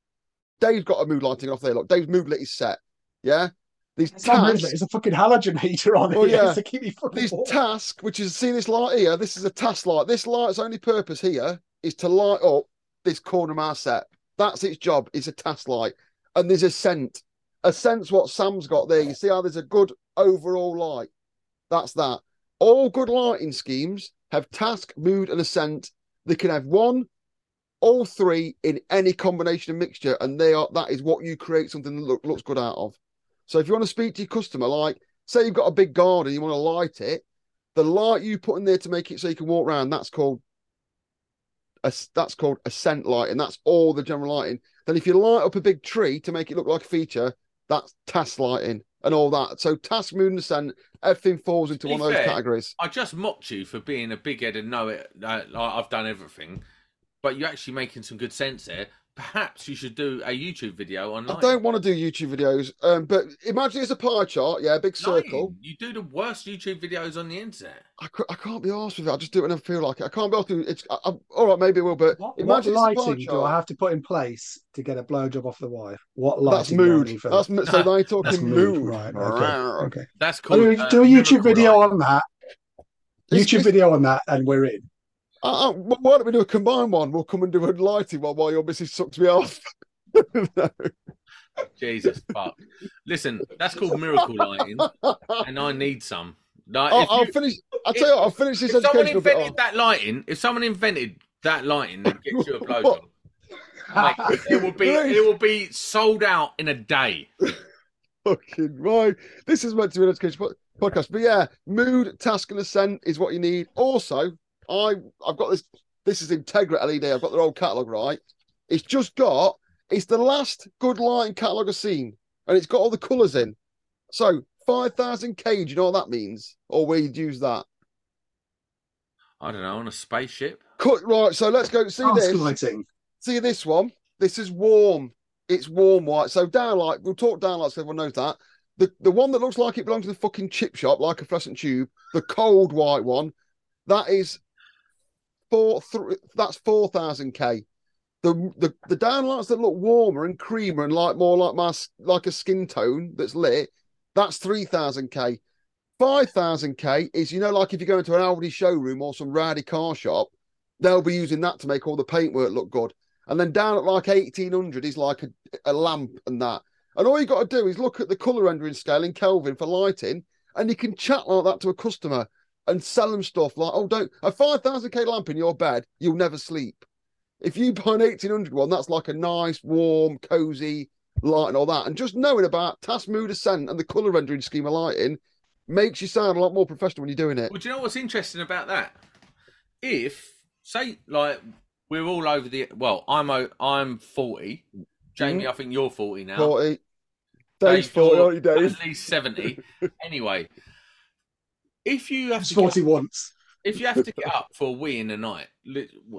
Dave's got a mood lighting off there. Look, Dave's mood lit is set. Yeah. These It's tasks, It's a fucking halogen heater on Oh, it yeah. to keep me fucking this warm. task, which is see this light here. This is a task light. This light's only purpose here is to light up this corner of our set. That's its job. It's a task light, and there's a scent. A scent's what Sam's got there. You see how there's a good overall light. That's that. All good lighting schemes have task, mood, and accent. They can have one, all three in any combination of mixture, and they are that is what you create something that look, looks good out of. So if you want to speak to your customer, like say you've got a big garden, you want to light it, the light you put in there to make it so you can walk around, that's called a that's called a scent light, and that's all the general lighting. Then if you light up a big tree to make it look like a feature, that's task lighting and all that. So task, mood, and everything falls into one be of those categories. I just mocked you for being a big head and know it. Uh, I've done everything, but you're actually making some good sense there. Perhaps you should do a YouTube video on I don't want to do YouTube videos, um, but imagine it's a pie chart, yeah, a big circle. Lighting. You do the worst YouTube videos on the internet. I, I can't be arsed with it. I just do it when I feel like it. I can't be arsed with it. It's I, I, all right, maybe it will, but What, what imagine it's a pie lighting do. I have to put in place to get a blowjob off the wife? What That's lighting do I mood. for That's that? mo- so they talking That's mood. mood, right? Okay, okay. That's I'll do, uh, do a YouTube video lighting. on that. YouTube it's- video on that, and we're in. Uh, uh, wh- why don't we do a combined one? We'll come and do a lighting one while your missus sucks me off. No. Jesus fuck. Listen, that's called miracle lighting, and I need some. Like, I'll, you- finish. I'll tell you, what, I'll finish this if someone educational bit invented that lighting, if someone invented that lighting that gets you a blowjob, mate, it will be it will be sold out in a day. Fucking right. This is meant to be an education podcast, but yeah, mood, task, and accent is what you need. Also, I I've got this. This is Integral LED. I've got their old catalog right. It's just got. It's the last good lighting catalog I've seen, and it's got all the colours in. So five thousand K. Do you know what that means? Or where you'd use that? I don't know on a spaceship. Cut right. So let's go see Task this. lighting. See this one. This is warm. It's warm white. So downlight. We'll talk downlight so everyone knows that. The the one that looks like it belongs to the fucking chip shop, like a fluorescent tube. The cold white one. That is four. Th- that's four thousand k. The, the the downlights that look warmer and creamer and like more like my like a skin tone that's lit. That's three thousand k. Five thousand k is you know like if you go into an Audi showroom or some rowdy car shop, they'll be using that to make all the paintwork look good. And then down at like 1800 is like a, a lamp and that. And all you got to do is look at the color rendering scale in Kelvin for lighting, and you can chat like that to a customer and sell them stuff like, oh, don't a 5000k lamp in your bed, you'll never sleep. If you buy an 1800 one, that's like a nice, warm, cozy light and all that. And just knowing about task mood accent and the color rendering scheme of lighting makes you sound a lot more professional when you're doing it. Well, do you know what's interesting about that? If say like we're all over the well, I'm I'm forty. Jamie, mm-hmm. I think you're forty now. 40. Dave's Dave, 40, you're aren't you, Dave? At least seventy. anyway, if you have It's to 40 get, once. if you have to get up for a wee in the night,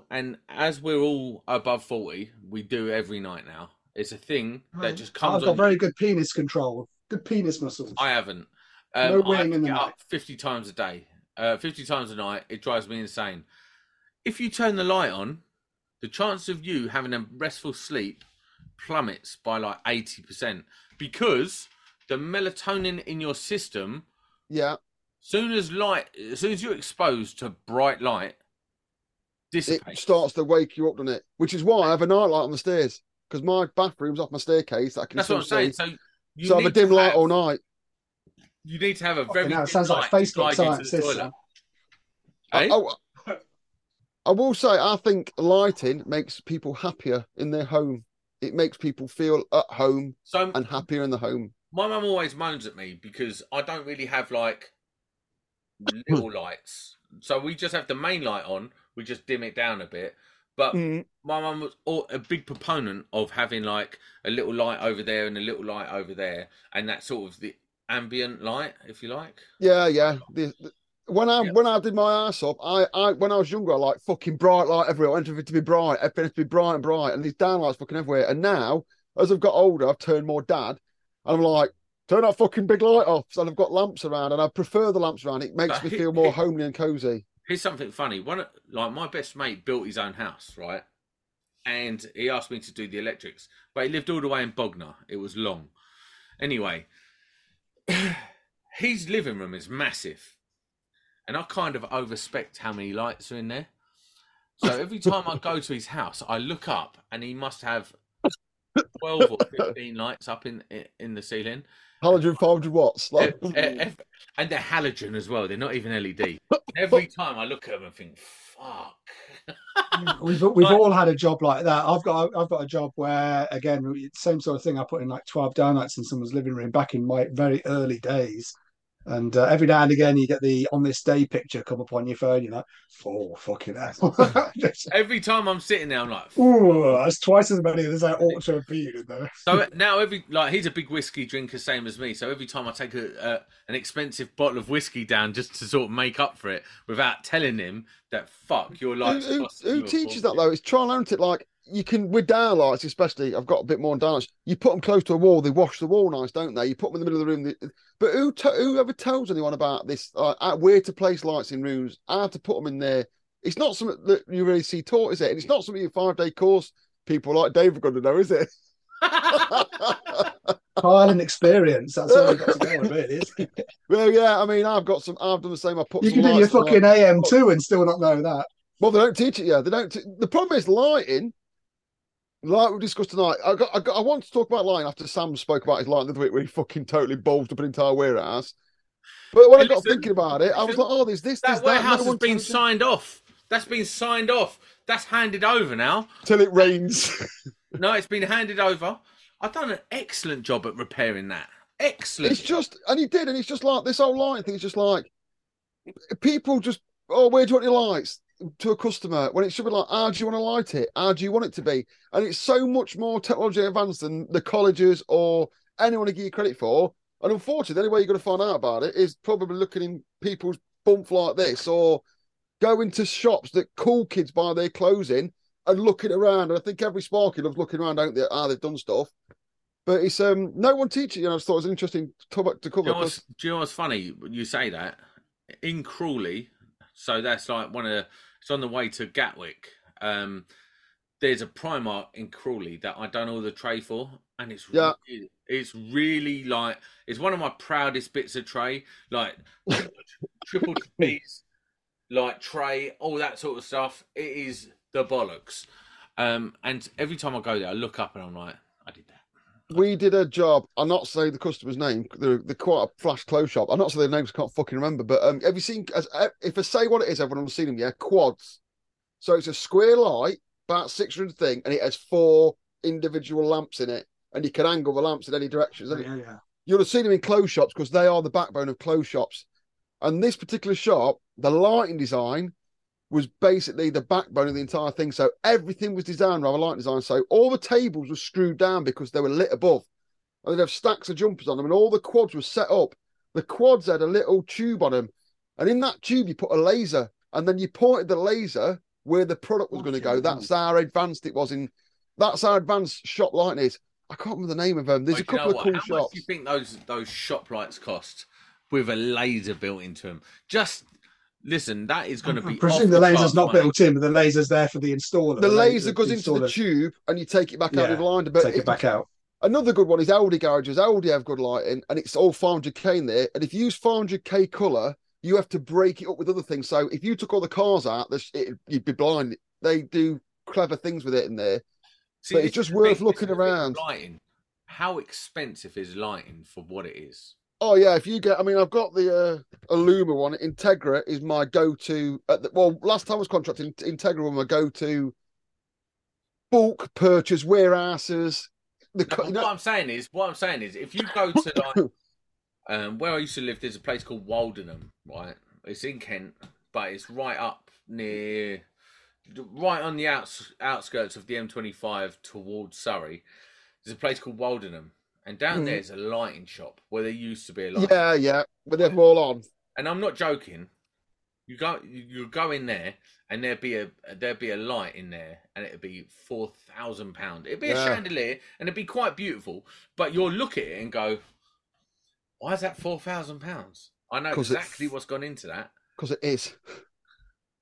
and as we're all above forty, we do every night now. It's a thing that just comes. I've got on very good penis control. Good penis muscles. I haven't. No Um, I have in the night. up 50 times a day, uh, 50 times a night. It drives me insane. If you turn the light on, the chance of you having a restful sleep plummets by like 80% because the melatonin in your system, Yeah. Soon as light, as soon as you're exposed to bright light, it starts to wake you up, doesn't it? Which is why I have a nightlight on the stairs because my bathroom's off my staircase I can That's still what I'm saying. see. So you So I have a need to dim light have- all night. You need to have a Fucking very hell, dim it sounds like light to Facebook guide you to science. the This, toilet. I, Eh? I- I will say, I think lighting makes people happier in their home. It makes people feel at home So and happier in the home. my mum always moans at me because I don't really have like little lights. So we just have the main light on. We just dim it down a bit. But Mm. my mum was all, a big proponent of having like a little light over there and a little light over there, and that sort of the ambient light, if you like. Yeah, yeah. The, the- when I Yeah. when I did my ass up, I, I when I was younger, I like fucking bright light everywhere. I wanted everything to be bright, everything to be bright and bright, and these downlights fucking everywhere. And now, as I've got older, I've turned more dad, and I'm like, turn that fucking big light off. So I've got lamps around, and I prefer the lamps around. It makes But me he- feel more he- homely and cozy. Here's something funny. One like my best mate built his own house, right? And he asked me to do the electrics, but he lived all the way in Bognor. It was long. Anyway, his living room is massive, and I kind of overspec how many lights are in there. So every time I go to his house, I look up, and he must have twelve or fifteen lights up in in the ceiling. 100, 500 watts. Like, and they're halogen as well. They're not even LED. Every time I look at them and think, "Fuck." We've we've all had a job like that. I've got I've got a job where again same sort of thing. I put in like twelve downlights in someone's living room back in my very early days, and uh, every now and again you get the on this day picture come up on your phone. You're like, oh fucking hell! Every time I'm sitting there, I'm like, Ooh, that's twice as many as I ought to have been in so now every like he's a big whiskey drinker, same as me. So every time I take a, uh, an expensive bottle of whiskey down just to sort of make up for it, without telling him that fuck your who, life. who, who teaches that though? It's trial and error. Like you can with downlights, especially. I've got a bit more on downlights. You put them close to a wall, they wash the wall nice, don't they? You put them in the middle of the room. They, but who t- whoever tells anyone about this, uh, where to place lights in rooms, how to put them in there? It's not something that you really see taught, is it? And it's not something your five day course people like Dave are going to know, is it? Trial and experience. That's all you've got to go on, really. Well, yeah. I mean, I've got some. I've done the same. I put You can do your lights on, like- fucking AM two and still not know that. Well, they don't teach it yet. They don't. T- the problem is lighting. Like we discussed tonight, I got, I got. I want to talk about lighting after Sam spoke about his lighting the other week, where he fucking totally bulged up an entire warehouse. But when Hey, I got listen, thinking about it, I was listen, like, oh, there's this, there's That that. warehouse no has been you signed off. That's been signed off. That's handed over now. till it rains. No, it's been handed over. I've done an excellent job at repairing that. Excellent. It's just, and he did, and it's just like this whole lighting thing. It's just like people just, oh, where do you want your lights to a customer? When it should be like, how do you want to light it? How do you want it to be? And it's so much more technology advanced than the colleges or anyone to give you credit for. And unfortunately, the only way you're going to find out about it is probably looking in people's bump like this or going to shops that cool kids buy their clothes in and looking around. And I think every Sparky loves looking around, don't they? Ah, they've done stuff. But it's um no one teaches you. know, I just thought it was an interesting topic to Do cover. you, know what's, do you know what's funny? You say that in Crawley, so that's like one of the, it's on the way to Gatwick. Um, there's a Primark in Crawley that I done all the tray for, and it's Yeah. really, it's really like it's one of my proudest bits of tray, like triple piece, like tray, all that sort of stuff. It is the bollocks. Um, and every time I go there, I look up and I'm like, I did that. We did a job. I'm not saying the customer's name. They're, they're quite a flash clothes shop. I'm not saying their names. I can't fucking remember. But um, have you seen? As, uh, if I say what it is, everyone has seen them. Yeah, quads. So it's a square light, about 600 thing, and it has four individual lamps in it, and you can angle the lamps in any direction. yeah, yeah. You'll have seen them in clothes shops because they are the backbone of clothes shops. And this particular shop, the lighting design was basically the backbone of the entire thing. So everything was designed around a lighting design. So all the tables were screwed down because they were lit above. And they'd have stacks of jumpers on them, and all the quads were set up. The quads had a little tube on them. And in that tube, you put a laser, and then you pointed the laser where the product was going to go. That's how advanced it was in. That's how advanced shop lighting is. I can't remember the name of them. There's a But you know couple of cool How much shops. do you think those those shop lights cost with a laser built into them? Just listen, that is going to I be. presume off the laser's charts not money. built in, but the laser's there for the installer. the la- laser goes into the tube and you take it back out of the line. But Take it back out. another good one is Audi garages. Audi have good lighting and it's all 400k in there. And if you use 400k color, you have to break it up with other things. So if you took all the cars out, it, you'd be blind. They do clever things with it in there. See, But this it's just worth thing, looking this is the thing with around. Lighting. How expensive is lighting for what it is? Oh yeah, if you get, I mean, I've got the uh, Illuma one. Integral is my go-to. At the, well, last time I was contracting, Integral was my go-to bulk purchase warehouses. The No, you know- what I'm saying is, what I'm saying is, if you go to like, um, where I used to live, there's a place called Waldenham, right? It's in Kent, but it's right up near, right on the outs, outskirts of the M25 towards Surrey. There's a place called Waldenham, and down Mhm. there's a lighting shop where there used to be a light. yeah, yeah, but they're all on. and I'm not joking. You go, you you go in there, and there'd be a there'd be a light in there, and it'd be four thousand pound. It'd be a chandelier, and it'd be quite beautiful. But you'll look at it and go, "Why is that four thousand pounds?" I know exactly what's gone into that. because it is.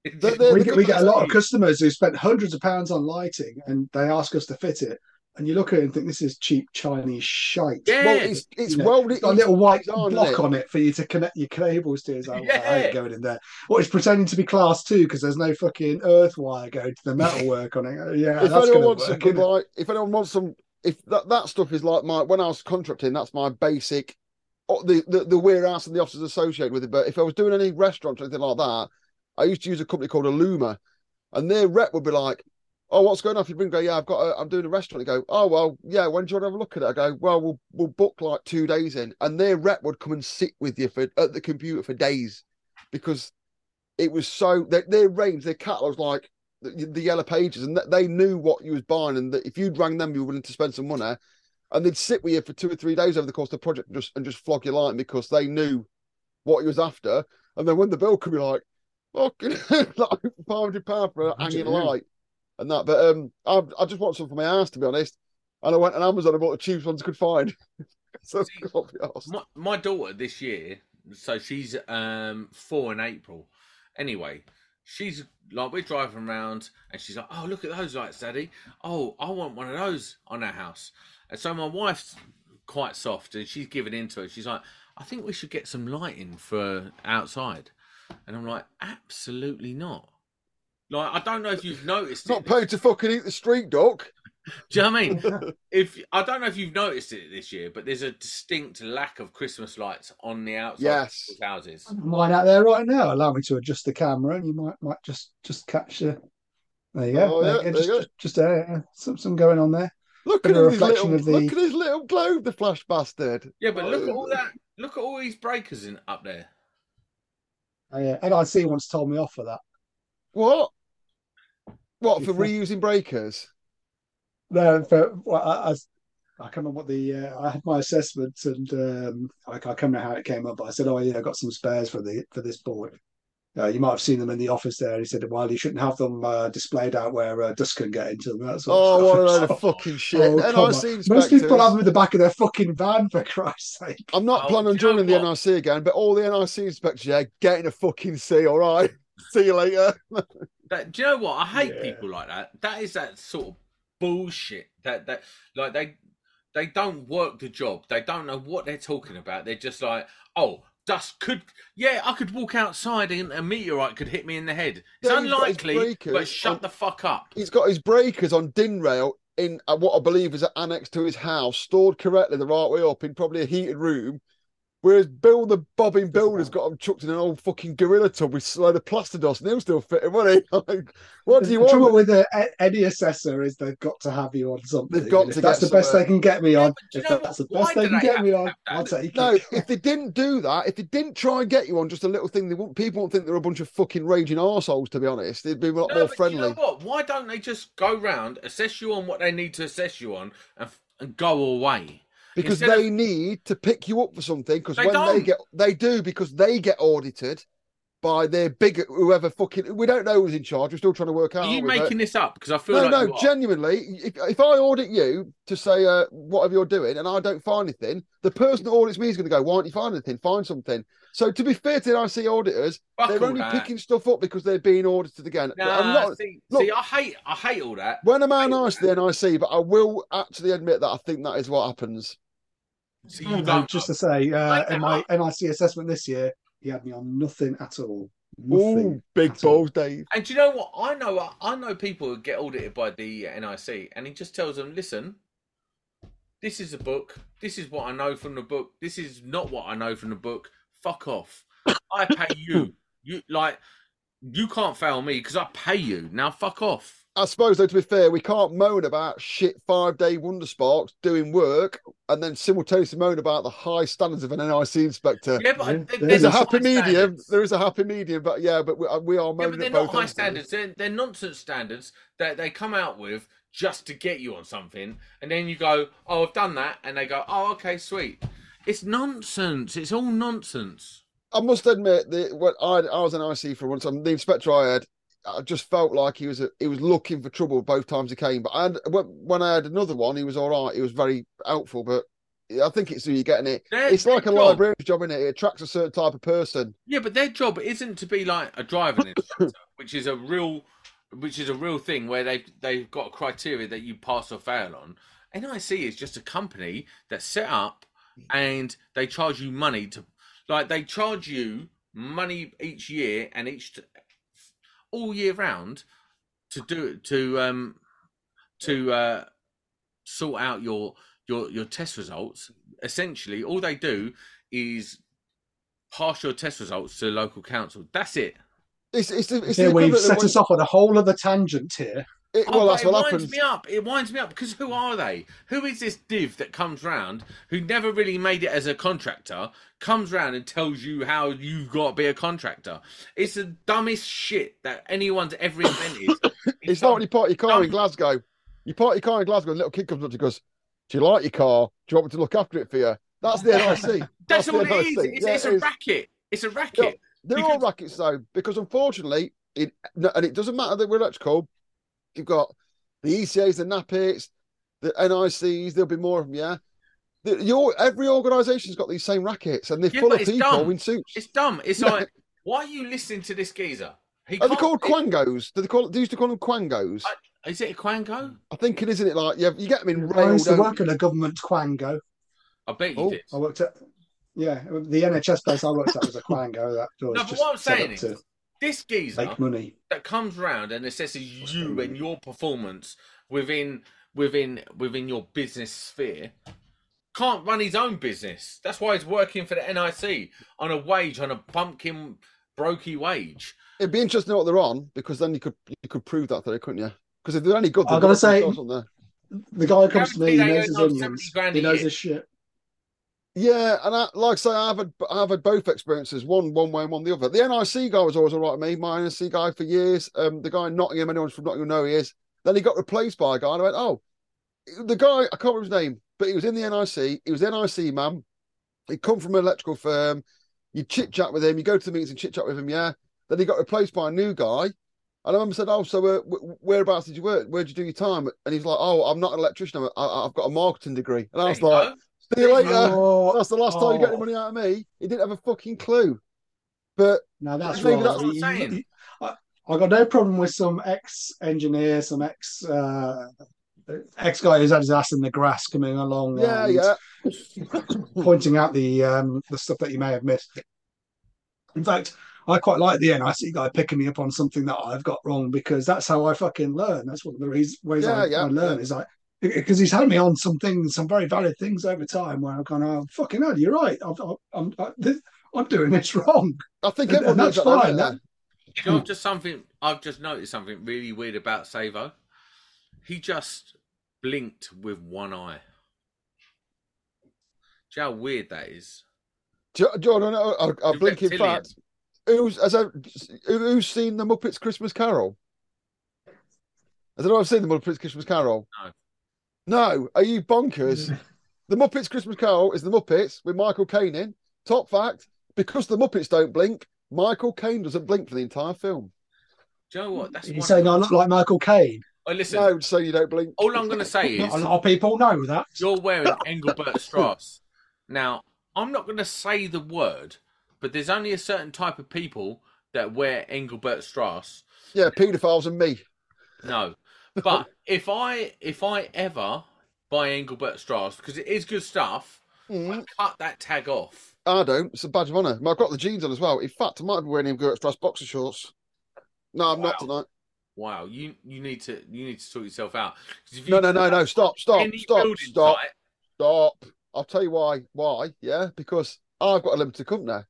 It The- just- the- we, the get, we get a lot of customers who spent hundreds of pounds on lighting and they ask us to fit it. And you look at it and think this is cheap Chinese shite. Yeah. Well, it's it's You know, well It's got a little white design, isn't block it? on it for you to connect your cables to. It's like, well, I ain't going in there. Well, it's pretending to be class two because there's no fucking earth wire going to the metal work on it. Uh, Yeah, if that's anyone going to wants some work. good innit? light, if anyone wants some, if that, that stuff is like my when I was contracting, that's my basic. oh, The, the the warehouse and the offices associated with it. But if I was doing any restaurants or anything like that, I used to use a company called Illuma, and their rep would be like, "Oh, what's going on?" If you bring, go, "Yeah, I've got, a, I'm doing a restaurant." They go, "Oh, well, yeah. When do you want to have a look at it?" I go, "Well, we'll we'll book like two days in," and their rep would come and sit with you for at the computer for days, because it was so their, their range, their catalogs like the, the yellow pages, and they knew what you was buying, and that if you'd rang them, you were willing to spend some money, and they'd sit with you for two or three days over the course of the project, and just and just flog your lighting because they knew what you was after, and then when the bill could be like, fucking like five hundred pound for a hanging light, and that. But um, I I just want some for my house to be honest, and I went on Amazon and bought the cheapest ones I could find. so See, can't be arsed. my, my daughter this year, so she's um four in April. Anyway, she's like we're driving around and she's like, "Oh, look at those lights, Daddy! Oh, I want one of those on our house." And so my wife's quite soft and she's giving into it. She's like, "I think we should get some lighting for outside," and I'm like, "Absolutely not." Like I don't know if you've noticed not it. paid to fucking eat the street duck. you know what I mean? If I don't know if you've noticed it this year, but there's a distinct lack of Christmas lights on the outside Yes. of people's houses. Mine out there right now. Allow me to adjust the camera, and you might might just just catch the. There you go. Oh, yeah, There you there go. you just, go. just just uh, some some going on there. Look at of a his little, the- look at his little globe, the flash bastard. Yeah, but look at all that. Look at all these breakers in up there. Uh, yeah. see. once told me off for that. What? What for reusing breakers? No, for, well, I, I, I can't remember what the uh, I had my assessment and um, I, I can't remember how it came up, but I said, "Oh yeah, I got some spares for the for this board." Uh, you might have seen them in the office there. He said, "Well, you shouldn't have them uh, displayed out where uh, dust can get into them." That sort of Oh, stuff. what a load So- of fucking shit. Oh, come NIC on. Most people have them inspectors. in the back of their fucking van, for Christ's sake. I'm not Oh, planning on do you know joining the NIC again, but all the NIC inspectors, yeah, get in a fucking sea, all right? See you later. That, do you know what? I hate Yeah. people like that. That is that sort of bullshit. That that like they they don't work the job. They don't know what they're talking about. They're just like, oh, dust could. Yeah, I could walk outside and a meteorite could hit me in the head. It's Yeah, he's got his unlikely, but shut on- the fuck up. He's got his breakers on din rail in uh, what I believe is an annex to his house, stored correctly the right way up in probably a heated room. Whereas Bill the bobbing builder's got them chucked in an old fucking gorilla tub with a load of plaster dust and he'll still fit him, won't he? Like, what do you the trouble want? with the, a- any assessor is they've got to have you on something. They've got And if to that's the best they can get me on. but If that's what? the best Why they can they get me on. I'll take No, it. if they didn't do that, if they didn't try and get you on just a little thing, they won't, people won't think they're a bunch of fucking raging arseholes, to be honest. They'd be a lot No, more but friendly. You know what? Why don't they just go round, assess you on what they need to assess you on, and, and go away? Because Instead they need to pick you up for something because when they don't. get they do because they get audited by their big whoever fucking we don't know who's in charge we're still trying to work out Are you aren't we? But- making this up? Because I feel no like no genuinely if, if i audit you to say uh, whatever you're doing and i don't find anything the person that audits me is going to go why aren't you finding anything find something so to be fair to the IC auditors Fuck they're only that. picking stuff up because they're being audited again Nah, not, see, look- see, I hate, I hate all that. when am i nice to the NIC but I will actually admit that I think that is what happens See, you And just to say, uh, in that. my NIC assessment this year, he had me on nothing at all. Nothing. Ooh, big balls Dave And do you know what? I know, I know people who get audited by the NIC, and he just tells them, "Listen, this is a book. This is what I know from the book. This is not what I know from the book. Fuck off. I pay you. You like, you can't fail me because I pay you. Now, fuck off." I suppose, though, to be fair, we can't moan about shit five day wonder sparks doing work and then simultaneously moan about the high standards of an NIC inspector. Yeah, but Yeah, there- there There's a happy medium. standards. There is a happy medium, but yeah, but we, uh, we are Yeah, moaning but they're not high standards. They're, they're nonsense standards that they come out with just to get you on something, and then you go, "Oh, I've done that," and they go, "Oh, okay, sweet." It's nonsense. It's all nonsense. I must admit that when I, I was an IC for once, and the inspector I had, I just felt like he was a, he was looking for trouble both times he came. But I had, when, when I had another one, he was all right. He was very helpful, but I think it's who you're getting it. Their- It's like a job- librarian's job, is it? It attracts a certain type of person. Yeah, but their job isn't to be like a driving instructor, which is a real, which is a real thing where they they've got a criteria that you pass or fail on. NIC is just a company that's set up and they charge you money to, like they charge you money each year and each all year round to do to um to uh sort out your your your test results. Essentially, all they do is pass your test results to the local council. That's it. It's it's, it's Here the we've set us off on a whole other tangent here. It- Oh, well, but that's it what winds happens. me up. It winds me up because who are they? Who is this div that comes round who never really made it as a contractor? Comes round and tells you how you've got to be a contractor. It's the dumbest shit that anyone's ever invented. It's not when you park your car in. Glasgow. You park your car in Glasgow, and a little kid comes up to you goes, "Do you like your car? Do you want me to look after it for you?" That's the NIC. That's the all it is. NIC. It's, Yeah, it's it a is. racket. It's a racket. They're all rackets though, because unfortunately, it and it doesn't matter that we're electrical. You've got the ECAs, the NAPITs, the NICs. There'll be more of them. Yeah, the, your every organisation's got these same rackets, and they're Yeah, full but of it's people dumb. in suits. It's dumb. It's Yeah. like, why are you listening to this geezer? He Are they can't- called quangos? Do they call? They used to call them quangos. Is it a quango? I think it is, isn't it? Like yeah, you get them in I rail. used to work you? at a government quango. I bet you Oh, did. I worked at, yeah, the NHS place I worked at was a quango. That was No, but just what I'm saying is, to this geezer make money. that comes round and assesses you and your performance within within within your business sphere can't run his own business. That's why he's working for the NIC on a wage, on a pumpkin brokey wage. It'd be interesting what they're on because then you could you could prove that though, couldn't you? Because if they're any good, I've they've gotta say- sauce on there. The guy comes to me, he knows his earn onions, 70 grand a he knows his shit. Yeah, and I, like I say, I've had I've had both experiences, one one way and one the other. The NIC guy was always all right with me. My NIC guy for years. Um, the guy in Nottingham, anyone from Nottingham know who he is. Then he got replaced by a guy, and I went, oh, the guy I can't remember his name, but he was in the NIC. He was NIC man. He'd come from an electrical firm. You chit chat with him. You go to the meetings and chit chat with him. Yeah. Then he got replaced by a new guy. And I remember said, "Oh, so uh, wh- whereabouts did you work? Where'd you do your time?" And he's like, "Oh, I'm not an electrician. I, I've got a marketing degree." And I was There like. "See you later." Oh, That's the last time you get any Oh. money out of me. He didn't have a fucking clue. But now that's Maybe wrong. that's what I'm saying. I, I got no problem with some ex-engineer, some ex uh, ex guy who's had his ass in the grass coming along. yeah, and yeah. pointing out the um, the stuff that you may have missed. In fact, I quite like the NIC guy picking me up on something that I've got wrong because that's how I fucking learn. That's one of the reasons, ways Yeah, I, yeah, I learn is like because he's had me on some things, some very valid things over time where I've gone, oh, fucking hell, you're right. I've, I've, I'm, I, this, I'm doing this wrong. I think And- everyone and knows that's fine, they? that- You know, just something I've just noticed something really weird about Savo. He just blinked with one eye. Do you know how weird that is? Jo- Jordan, a, a, a The blinking reptilian. fact. Who's has a, who- who's seen the Muppets Christmas Carol? Has anyone seen the Muppets Christmas Carol? No. No. Are you bonkers? the Muppets Christmas Carol is the Muppets with Michael Caine in. Top fact: because the Muppets don't blink, Michael Caine doesn't blink for the entire film. Do you know what? That's You're saying I look like Michael Caine. Oh, listen. No, so you don't blink. All I'm going to say Not a is lot of people know that. you're wearing Engelbert Strauss. Now, I'm not going to say the word, but there's only a certain type of people that wear Engelbert Strauss. Yeah, paedophiles and me. No, but if I if I ever buy Engelbert Strauss because it is good stuff, Mm, I cut that tag off. I don't. It's a badge of honour. I've got the jeans on as well. In fact, I might be wearing Engelbert Strauss boxer shorts. No, I'm not Wow. tonight. Wow, you you need to you need to sort yourself out. you No, no, no, no. Stop, stop, stop, stop, site- stop. I'll tell you why. Why? Yeah, because I've got a limited company,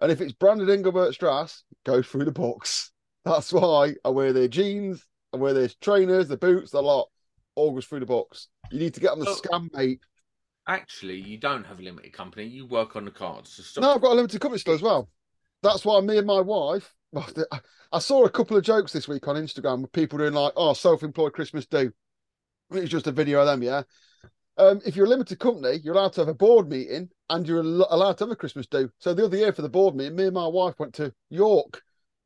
and if it's branded Engelbert Strauss, go through the box. That's why I wear their jeans, I wear their trainers, the boots, the lot. All goes through the box. You need to get on the Oh. scam, mate. Actually, you don't have a limited company. You work on the cards. No, I've got a limited company still as well. That's why me and my wife. I saw a couple of jokes this week on Instagram with people doing like, "Oh, self-employed Christmas do." It was just a video of them, yeah. Um, if you're a limited company, you're allowed to have a board meeting and you're allowed to have a Christmas do. So the other year for the board meeting, me and my wife went to York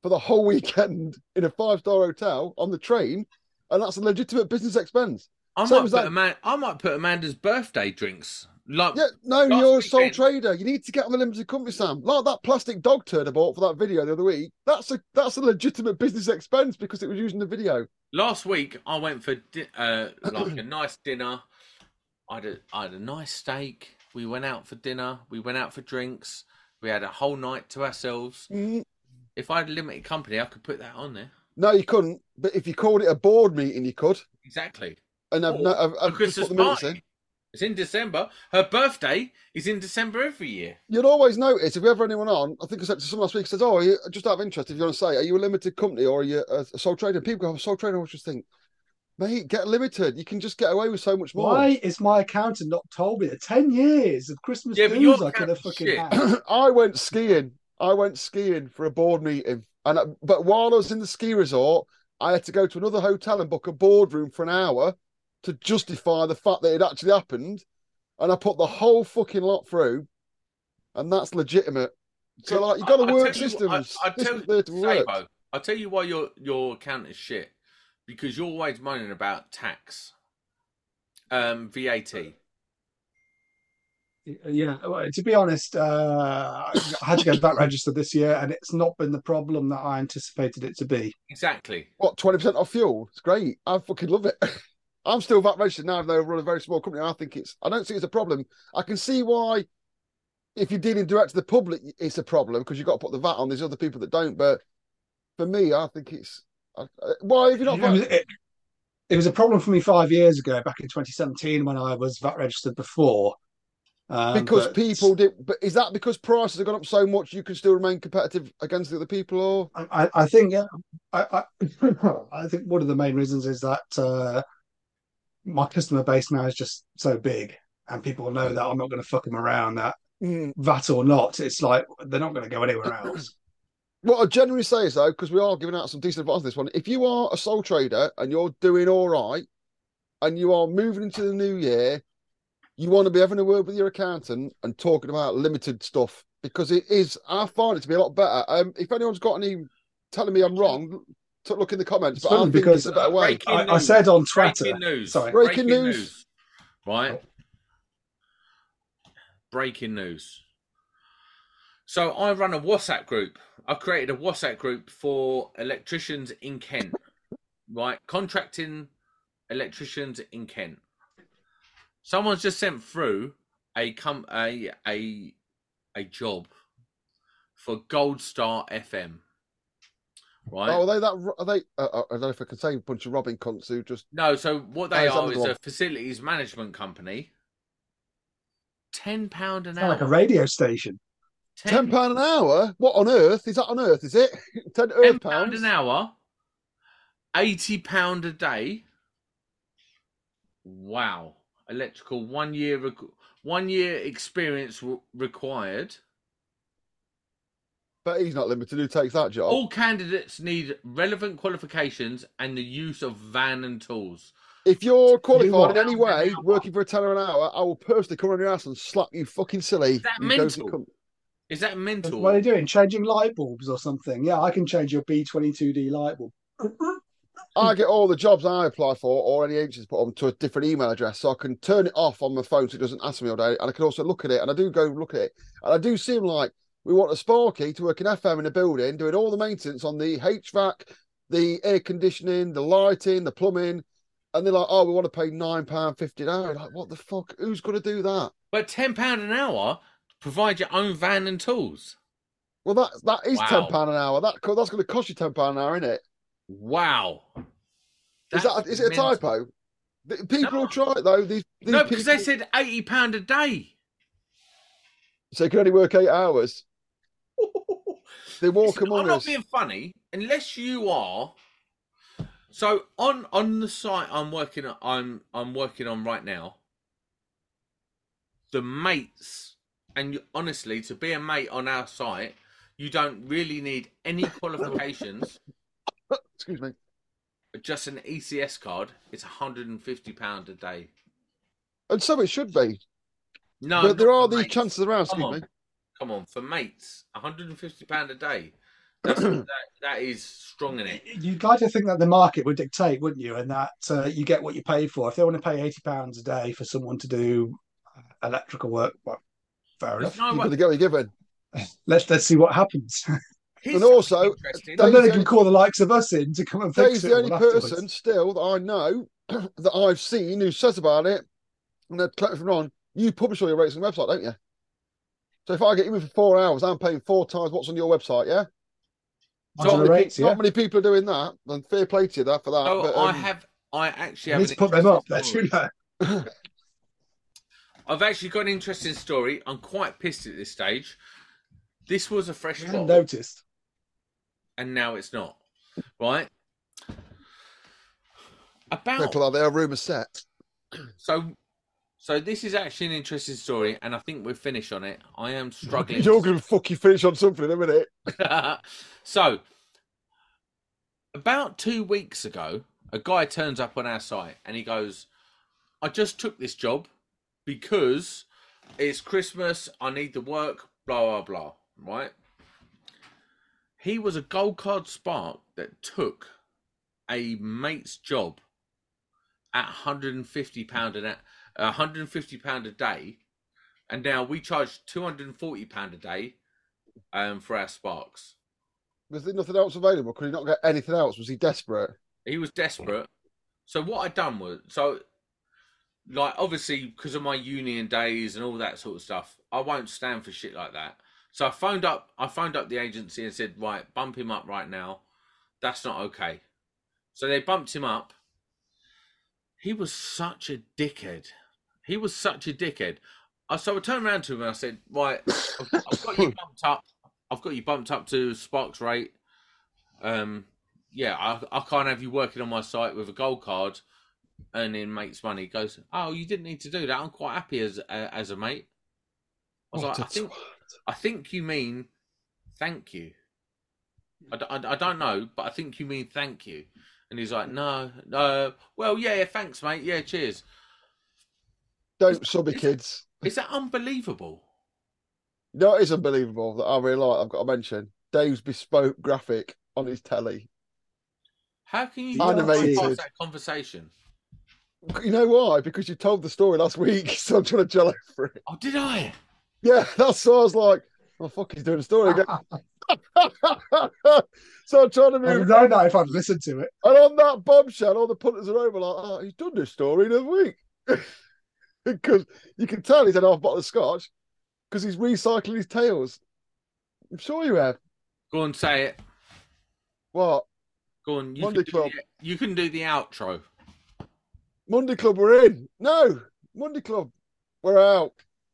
for the whole weekend in a five-star hotel on the train, and that's a legitimate business expense. I so might put that- Aman- I might put Amanda's birthday drinks. Like Yeah, no, you're a sole weekend- trader. You need to get on the limited company, Sam. Like that plastic dog turd I bought for that video the other week. That's a that's a legitimate business expense because it was using the video. last week, I went for di- uh, like a nice dinner. I had a, I had a nice steak. We went out for dinner. We went out for drinks. We had a whole night to ourselves. Mm, If I had a limited company, I could put that on there. No, you couldn't. But if you called it a board meeting, you could. Exactly. And I've, Or no, I've, A I've just put the minutes in. It's in December. Her birthday is in December every year. You'd always notice if we ever anyone on. I think I said to someone last week. Says, "Oh, are you, just out of interest, if you want to say, are you a limited company or are you a, a sole trader?" People go, "I'm a sole trader." I always just think, mate, get limited. You can just get away with so much more. Why is my accountant not told me that 10 years of Christmas Yeah, dues I could have fucking had? I went skiing. I went skiing for a board meeting, and I, but while I was in the ski resort, I had to go to another hotel and book a boardroom for an hour to justify the fact that it actually happened, and I put the whole fucking lot through, and that's legitimate. So like, you got to work systems. I, I tell Systems there to work. Sabo, I'll tell you why your your account is shit. Because you're always moaning about tax. Um, VAT. Yeah, well, to be honest, uh, I had to get that registered this year, and it's not been the problem that I anticipated it to be. Exactly. What twenty percent off fuel? It's great. I fucking love it. I'm still VAT registered now, even though I run a very small company. I think it's. I don't see it as a problem. I can see why, if you're dealing direct to the public, it's a problem because you've got to put the VAT on. There's other people that don't. But for me, I think it's. I- I- Why have you not? I VAT? it- it was a problem for me five years ago, back in 2017, when I was VAT registered before. Um, because but- people did. But is that because prices have gone up so much you can still remain competitive against the other people, or I, I- I think, yeah, I, I, I think one of the main reasons is that uh, my customer base now is just so big, and people know that I'm not going to fuck them around. That that or not, it's like they're not going to go anywhere else. What I generally say is though, because we are giving out some decent advice on this one. If you are a sole trader and you're doing all right, and you are moving into the new year, you want to be having a word with your accountant and talking about limited stuff because it is. I find it to be a lot better. Um, if anyone's got any telling me I'm wrong, t- look in the comments. It's But I funny because, it's a better way. I, I said on Twitter, Breaking news. sorry, Breaking news. Right. Breaking news. So I run a WhatsApp group. I created a WhatsApp group for electricians in Kent. Right, contracting electricians in Kent. Someone's just sent through a com a a a job for Gold Star FM. Right. Oh, are they that? Are they? Uh, uh, I don't know if I can say a bunch of robbing cunts who just. No, so what Oh, they is that are the is one? a facilities management company. Ten pound an hour. like a radio station. Ten pound an hour? What on earth is that? On earth is it? Ten earth pound pounds? an hour. Eighty pound a day. Wow, electrical one year rec- one year experience re- required. But he's not limited. Who takes that job? All candidates need relevant qualifications and the use of van and tools. If you're qualified what? in any way, working for a tenner an hour, I will personally come on your ass and slap you fucking silly. Is that you mental? cunt. Is that mental? What are you doing? Changing light bulbs or something? Yeah, I can change your B22D light bulb. I get all the jobs I apply for or any agencies put on to a different email address, so I can turn it off on my phone so it doesn't ask me all day, and I can also look at it, and I do go look at it, and I do seem like we want a Sparky to work in FM in a building, doing all the maintenance on the HVAC, the air conditioning, the lighting, the plumbing, and they're like, "Oh, we want to pay nine pound fifty an hour." Like, what the fuck? Who's going to do that? but ten pound an hour, provide your own van and tools. Well, that that is Wow. ten pound an hour. That that's going to cost you ten pound an hour, isn't it? Wow. Is that is it a typo? People No. will try it though. These, these No, because they said eighty pound a day. so you can only work eight hours. They walk Listen, I'm not being funny unless you are. So on on the site I'm working on, I'm I'm working on right now. The mates, and you, honestly, to be a mate on our site, you don't really need any qualifications. Excuse me. just an ECS card. It's 150 pound a day. And so it should be. No, but there are for these mates. chances around. Come Excuse on. me. Come on, for mates, 150 pound a day. That's, that, that is strong in it. You'd like to think that the market would dictate, wouldn't you? And that uh, you get what you pay for. If they want to pay eighty pounds a day for someone to do electrical work, well, fair There's enough. no You've got to get what you're given. Let's let's see what happens. Here's And also, and then they can call the likes of us in to come and fix Dave's it. the only all afterwards. person still that I know that I've seen who says about it. And they're me if I'm. You publish all your rates on the website, don't you? So if I get you in for four hours, I'm paying four times what's on your website. Yeah. So Not many, rates, pe- yeah. not many people are doing that. And fair play to you that for that. So but, I um, have, I actually have need an to put them up. interesting That's story. you know. I've actually got an interesting story. I'm quite pissed at this stage. This was a fresh I hadn't noticed. And now it's not. Right? About People are there, rumour set. so, so this is actually an interesting story, and I think we're finished on it. I am struggling. You're going to fucking finish on something in a minute. so, about two weeks ago, a guy turns up on our site and he goes, I just took this job because it's Christmas, I need the work, blah, blah, blah. Right? He was a gold card spark that took a mate's job at £150 an a £150 a day. And now we charge £240 a day um, for our sparks. Was there nothing else available? Could he not get anything else? Was he desperate? He was desperate. So what I done was so like obviously because of my union days and all that sort of stuff, I won't stand for shit like that. So I phoned up I phoned up the agency and said, Right, bump him up right now. That's not okay. So they bumped him up. he was such a dickhead. He was such a dickhead. I so I turned around to him and I said, "Right, I've, I've got you bumped up. I've got you bumped up to Sparks rate. Um, yeah, I, I can't have you working on my site with a gold card, earning mates money." He goes, "Oh, you didn't need to do that. I'm quite happy as uh, as a mate." I was What like, "I think. I think you mean thank you." I I don't know, but I think you mean thank you. And he's like, no, no. Well, yeah, yeah, thanks, mate. Yeah, cheers. Don't subby is kids. Is that unbelievable? No, it is unbelievable that I really like. I've got to mention Dave's bespoke graphic on his telly. How can you Animated. that conversation? You know why? Because you told the story last week, so I'm trying to gel for it. Oh, did I? Yeah, that's why I was like, oh fuck, he's doing a story again. so I'm trying to move. I move. would know that if I'd listened to it. And on that bombshell, all the punters are over like, oh, he's done this story in a week. because you can tell he's had half a bottle of scotch because he's recycling his tales. I'm sure you have. Go and say it. What? Go on. You Monday can, do Club. the, you can do the outro. Monday Club, we're in. No, Monday Club, we're out.